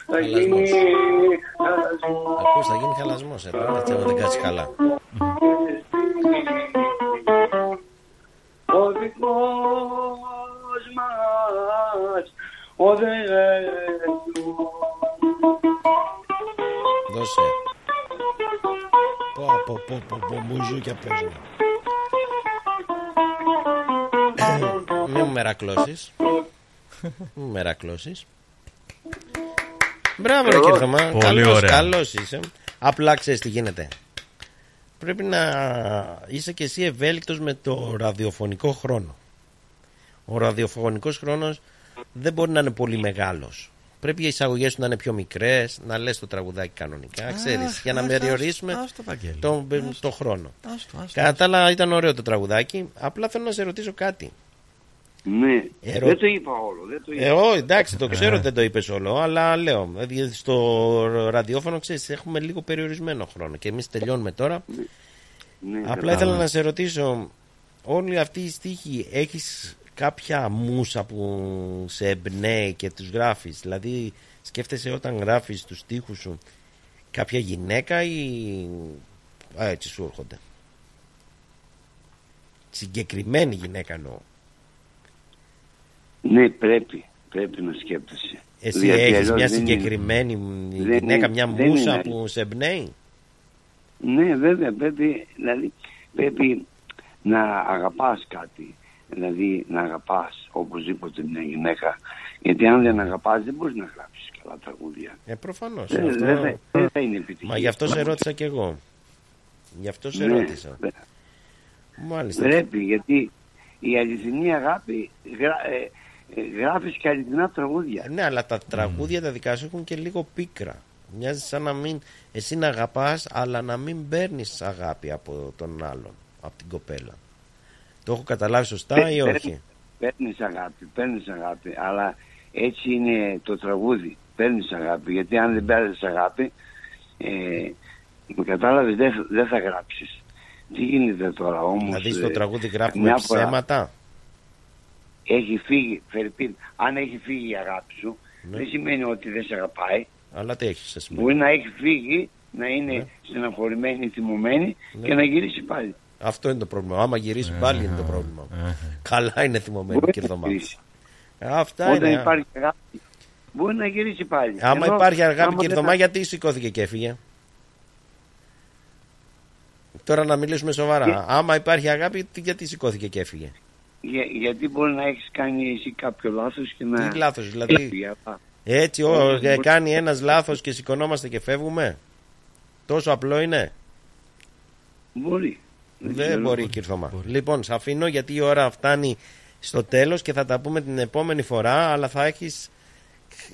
[SPEAKER 19] θα γίνει χαλασμός
[SPEAKER 14] Ακούς, θα γίνει χαλασμός εδώ, έτσι άμα δεν κάτσει καλά.
[SPEAKER 19] Ο δικός μας ο δέσου
[SPEAKER 14] Δώσε. Πω, πω, πω, πω, πω, μπουζούκια παίζουν. Μερακλώσεις. Μη μου μερακλώσεις. Μπράβο ρε
[SPEAKER 13] Καλό.
[SPEAKER 14] Κέρδομα.
[SPEAKER 13] Πολύ
[SPEAKER 14] Καλός,
[SPEAKER 13] ωραία.
[SPEAKER 14] καλός είσαι. Απλά ξέρεις τι γίνεται. Πρέπει να είσαι και εσύ ευέλικτος με το ραδιοφωνικό χρόνο. Ο ραδιοφωνικός χρόνος δεν μπορεί να είναι πολύ μεγάλος. Πρέπει οι εισαγωγές σου να είναι πιο μικρές, να λες το τραγουδάκι κανονικά, ξέρεις,
[SPEAKER 13] Αχ,
[SPEAKER 14] για να
[SPEAKER 13] άστο,
[SPEAKER 14] περιορίσουμε
[SPEAKER 13] άστο, άστο, Βαγγέλη.
[SPEAKER 14] τον, το χρόνο.
[SPEAKER 13] Άστο, άστο,
[SPEAKER 14] Κατά τα άλλα, ήταν ωραίο το τραγουδάκι. Απλά θέλω να σε ρωτήσω κάτι.
[SPEAKER 19] Ναι,
[SPEAKER 14] Ερω-
[SPEAKER 19] δεν το είπα όλο. Δεν το είπα.
[SPEAKER 14] Ε, ω, εντάξει, το ξέρω ότι δεν το είπες όλο, αλλά λέω. δηλαδή, Στο ραδιόφωνο ξέρεις, έχουμε λίγο περιορισμένο χρόνο και εμείς τελειώνουμε τώρα.
[SPEAKER 19] Ναι,
[SPEAKER 14] Απλά
[SPEAKER 19] κατάλαβα.
[SPEAKER 14] ήθελα να σε ρωτήσω, όλη αυτή η στίχη έχεις κάποια μουσα που σε εμπνέει και τους γράφεις; Δηλαδή σκέφτεσαι όταν γράφεις τους στίχους σου κάποια γυναίκα ή Α, έτσι σου έρχονται; Συγκεκριμένη γυναίκα εννοώ
[SPEAKER 19] Ναι, πρέπει. Πρέπει να σκέπτεσαι.
[SPEAKER 14] Εσύ
[SPEAKER 19] Γιατί
[SPEAKER 14] έχεις
[SPEAKER 19] αλλιώς
[SPEAKER 14] μια
[SPEAKER 19] δεν είναι-
[SPEAKER 14] συγκεκριμένη
[SPEAKER 19] δεν
[SPEAKER 14] γυναίκα,
[SPEAKER 19] είναι-
[SPEAKER 14] μια
[SPEAKER 19] δεν
[SPEAKER 14] μουσα
[SPEAKER 19] είναι
[SPEAKER 14] που σε εμπνέει;
[SPEAKER 19] Ναι, βέβαια, πρέπει, δηλαδή, πρέπει να αγαπάς κάτι. Δηλαδή, να αγαπάς οπωσδήποτε μια γυναίκα. Γιατί αν δεν αγαπάς, δεν μπορείς να γράψεις καλά τραγούδια.
[SPEAKER 14] Ε, προφανώς
[SPEAKER 19] Δεν-
[SPEAKER 14] αυτό-
[SPEAKER 19] δεν θα- δεν θα είναι επιτυχία.
[SPEAKER 14] Μα γι' αυτό σε ρώτησα κι εγώ Γι' αυτό σε
[SPEAKER 19] Ναι,
[SPEAKER 14] ρώτησα
[SPEAKER 19] βε-
[SPEAKER 14] Μάλιστα
[SPEAKER 19] Πρέπει, γιατί η αληθινή αγάπη γρα, ε, ε, γράφεις και αληθινά τραγούδια.
[SPEAKER 14] Ναι, αλλά τα τραγούδια τα δικά σου έχουν και λίγο πίκρα. Μοιάζει σαν να μην. Εσύ να αγαπάς, αλλά να μην παίρνεις αγάπη από τον άλλον, από την κοπέλα. Το έχω καταλάβει σωστά ή όχι;
[SPEAKER 19] Παίρνεις αγάπη, παίρνεις αγάπη, αλλά έτσι είναι το τραγούδι. Παίρνεις αγάπη, γιατί αν δεν παίρνεις αγάπη, ε, με κατάλαβες, δεν, δεν θα γράψεις. Τι γίνεται τώρα όμως...
[SPEAKER 14] Δηλαδή στο
[SPEAKER 19] ε,
[SPEAKER 14] τραγούδι γράφουμε
[SPEAKER 19] μια φορά
[SPEAKER 14] ψέματα;
[SPEAKER 19] Έχει φύγει, Φερπίν, αν έχει φύγει η αγάπη σου,
[SPEAKER 14] Ναι.
[SPEAKER 19] δεν σημαίνει ότι δεν σε αγαπάει.
[SPEAKER 14] Αλλά τι έχεις εσύ.
[SPEAKER 19] Μπορεί να έχει φύγει, να είναι στεναχωρημένη, θυμωμένη
[SPEAKER 14] Ναι.
[SPEAKER 19] και να γυρίσει πάλι.
[SPEAKER 14] Αυτό είναι το πρόβλημα. Άμα γυρίσει
[SPEAKER 19] Ε,
[SPEAKER 14] πάλι είναι το πρόβλημα. Καλά είναι θυμωμένη
[SPEAKER 19] Μπορεί
[SPEAKER 14] και
[SPEAKER 19] να
[SPEAKER 14] εβδομάδα.
[SPEAKER 19] γυρίσει.
[SPEAKER 14] Αυτά
[SPEAKER 19] Όταν
[SPEAKER 14] είναι.
[SPEAKER 19] υπάρχει αγάπη, μπορεί να γυρίσει πάλι.
[SPEAKER 14] Άμα
[SPEAKER 19] Ενώ,
[SPEAKER 14] υπάρχει αγάπη
[SPEAKER 19] άμα
[SPEAKER 14] και
[SPEAKER 19] δεν
[SPEAKER 14] εβδομάδα,
[SPEAKER 19] θα-
[SPEAKER 14] γιατί σηκώθηκε και έφυγε; Τώρα να μιλήσουμε σοβαρά.
[SPEAKER 19] Και-
[SPEAKER 14] Άμα υπάρχει αγάπη, τι- γιατί σηκώθηκε και έφυγε;
[SPEAKER 19] Για- γιατί μπορεί να έχεις κάνει εσύ κάποιο λάθος και να.
[SPEAKER 14] Τι λάθος, δηλαδή;
[SPEAKER 19] Έφυγε, αλλά-
[SPEAKER 14] Έτσι, ο,
[SPEAKER 19] Όχι,
[SPEAKER 14] ε,
[SPEAKER 19] μπορεί-
[SPEAKER 14] κάνει ένας λάθος και σηκωνόμαστε και φεύγουμε; Τόσο απλό είναι;
[SPEAKER 19] Μπορεί.
[SPEAKER 14] Δεν
[SPEAKER 19] ξέρω.
[SPEAKER 14] μπορεί, κύριε Θωμά. Λοιπόν, σε αφήνω γιατί η ώρα φτάνει στο τέλος και θα τα πούμε την επόμενη φορά, αλλά θα έχεις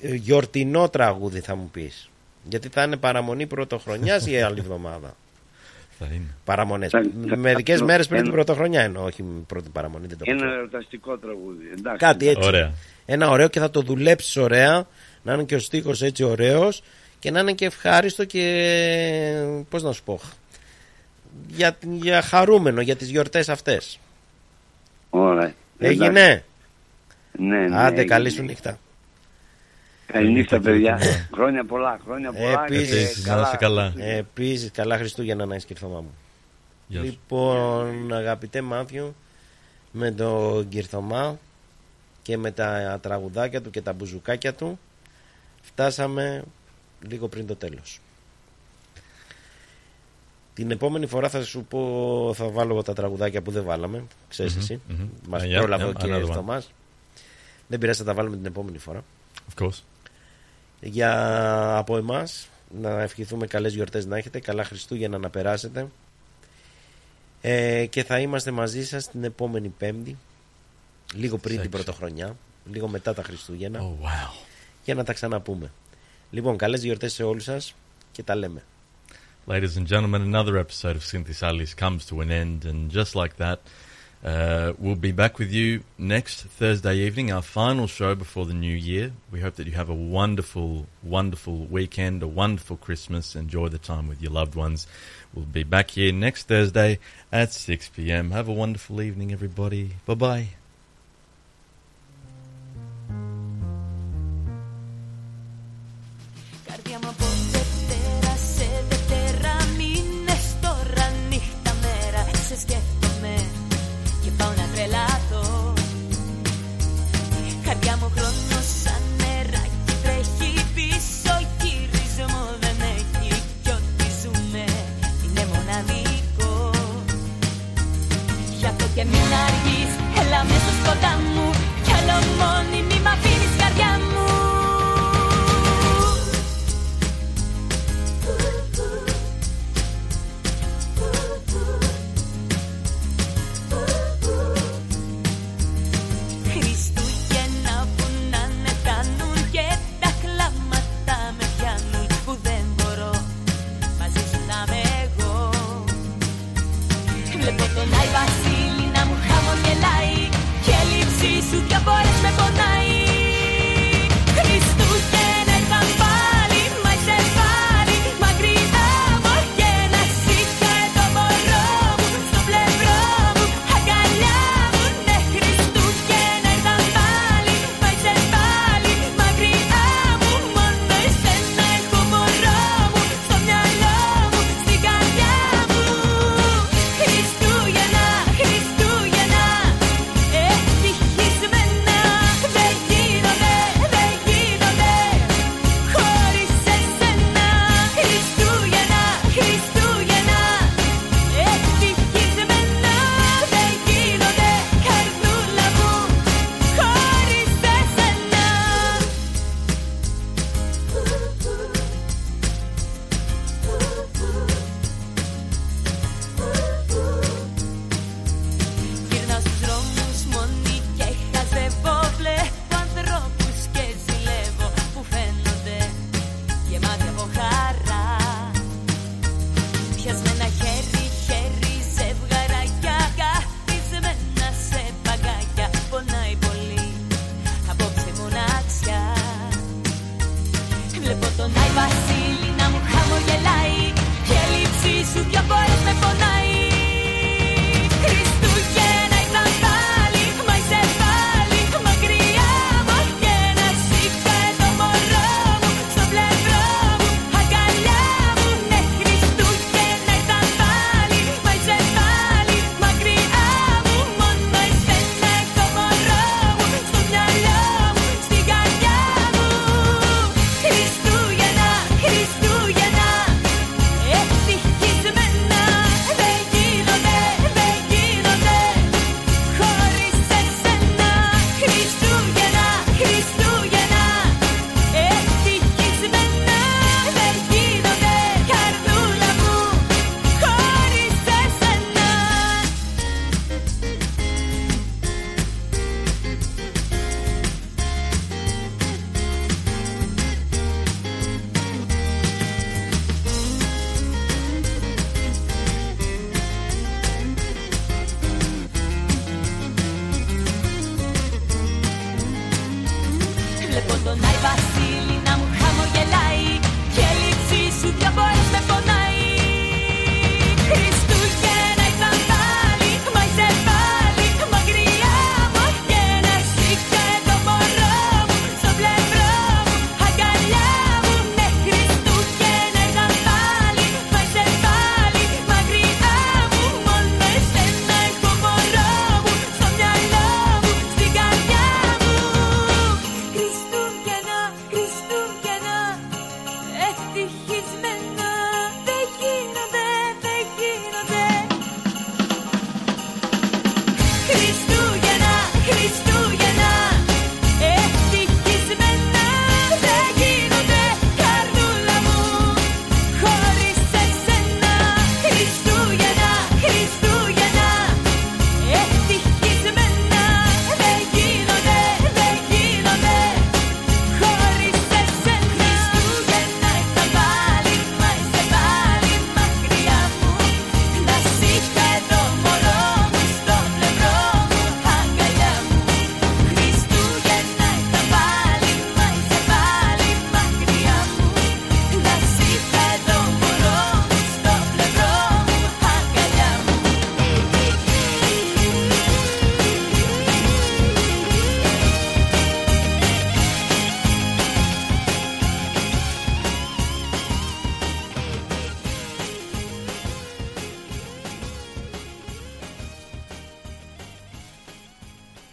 [SPEAKER 14] ε, γιορτινό τραγούδι θα μου πεις. Γιατί θα είναι παραμονή πρωτοχρονιάς ή άλλη εβδομάδα.
[SPEAKER 13] Θα είναι.
[SPEAKER 14] Παραμονές.
[SPEAKER 19] Θα- θα-
[SPEAKER 14] Μερικές
[SPEAKER 19] θα-
[SPEAKER 14] μέρες πριν
[SPEAKER 19] ένα-
[SPEAKER 14] την πρωτοχρονιά εννοώ, όχι πρώτη παραμονή. Δεν το
[SPEAKER 19] Ένα
[SPEAKER 14] ξέρω.
[SPEAKER 19] ερωταστικό τραγούδι. Εντάξει.
[SPEAKER 14] Κάτι έτσι.
[SPEAKER 13] Ωραία.
[SPEAKER 14] Ένα ωραίο και θα το δουλέψεις ωραία, να είναι και ο στίχος έτσι ωραίος και να είναι και ευχάριστο και πώς να σου πω για, για χαρούμενο για τις γιορτές αυτές.
[SPEAKER 19] Ωραία.
[SPEAKER 14] Έγινε;
[SPEAKER 19] Ναι, ναι.
[SPEAKER 14] Άντε
[SPEAKER 19] έγινε.
[SPEAKER 14] καλή σου νύχτα.
[SPEAKER 19] Καληνύχτα, παιδιά. χρόνια πολλά, χρόνια πολλά. και
[SPEAKER 14] Επίσης,
[SPEAKER 19] καλά.
[SPEAKER 14] Επίσης, καλά Χριστούγεννα να έχεις κυρθωμά μου.
[SPEAKER 13] Γεια σου.
[SPEAKER 14] Λοιπόν, αγαπητέ Μάθιο, με τον Κυρθωμά και με τα τραγουδάκια του και τα μπουζουκάκια του, φτάσαμε λίγο πριν το τέλος. Την επόμενη φορά θα σου πω, θα βάλω τα τραγουδάκια που δεν βάλαμε, ξέρεις
[SPEAKER 13] Μμμ,
[SPEAKER 14] εσύ,
[SPEAKER 13] μμμ.
[SPEAKER 14] μας
[SPEAKER 13] Ah, yeah,
[SPEAKER 14] πρόλαβε
[SPEAKER 13] yeah,
[SPEAKER 14] ο κύριος
[SPEAKER 13] another one.
[SPEAKER 14] Θωμάς. Δεν πειράζει, θα τα βάλουμε την επόμενη φορά.
[SPEAKER 13] Of course.
[SPEAKER 14] Για από εμάς να ευχηθούμε καλές γιορτές να έχετε, καλά Χριστούγεννα να περάσετε ε, και θα είμαστε μαζί σας την επόμενη Πέμπτη, λίγο πριν την
[SPEAKER 13] Sexy.
[SPEAKER 14] Πρωτοχρονιά, λίγο μετά τα Χριστούγεννα,
[SPEAKER 13] Oh, wow.
[SPEAKER 14] για να τα ξαναπούμε. Λοιπόν, καλές γιορτές σε όλους σας και τα λέμε.
[SPEAKER 13] Ladies and gentlemen, another episode of Cynthia Salis comes to an end, and just like that, uh, we'll be back with you next Thursday evening, our final show before the new year. We hope that you have a wonderful, wonderful weekend, a wonderful Christmas. Enjoy the time with your loved ones. We'll be back here next Thursday at 6 p.m. Have a wonderful evening, everybody. Bye bye.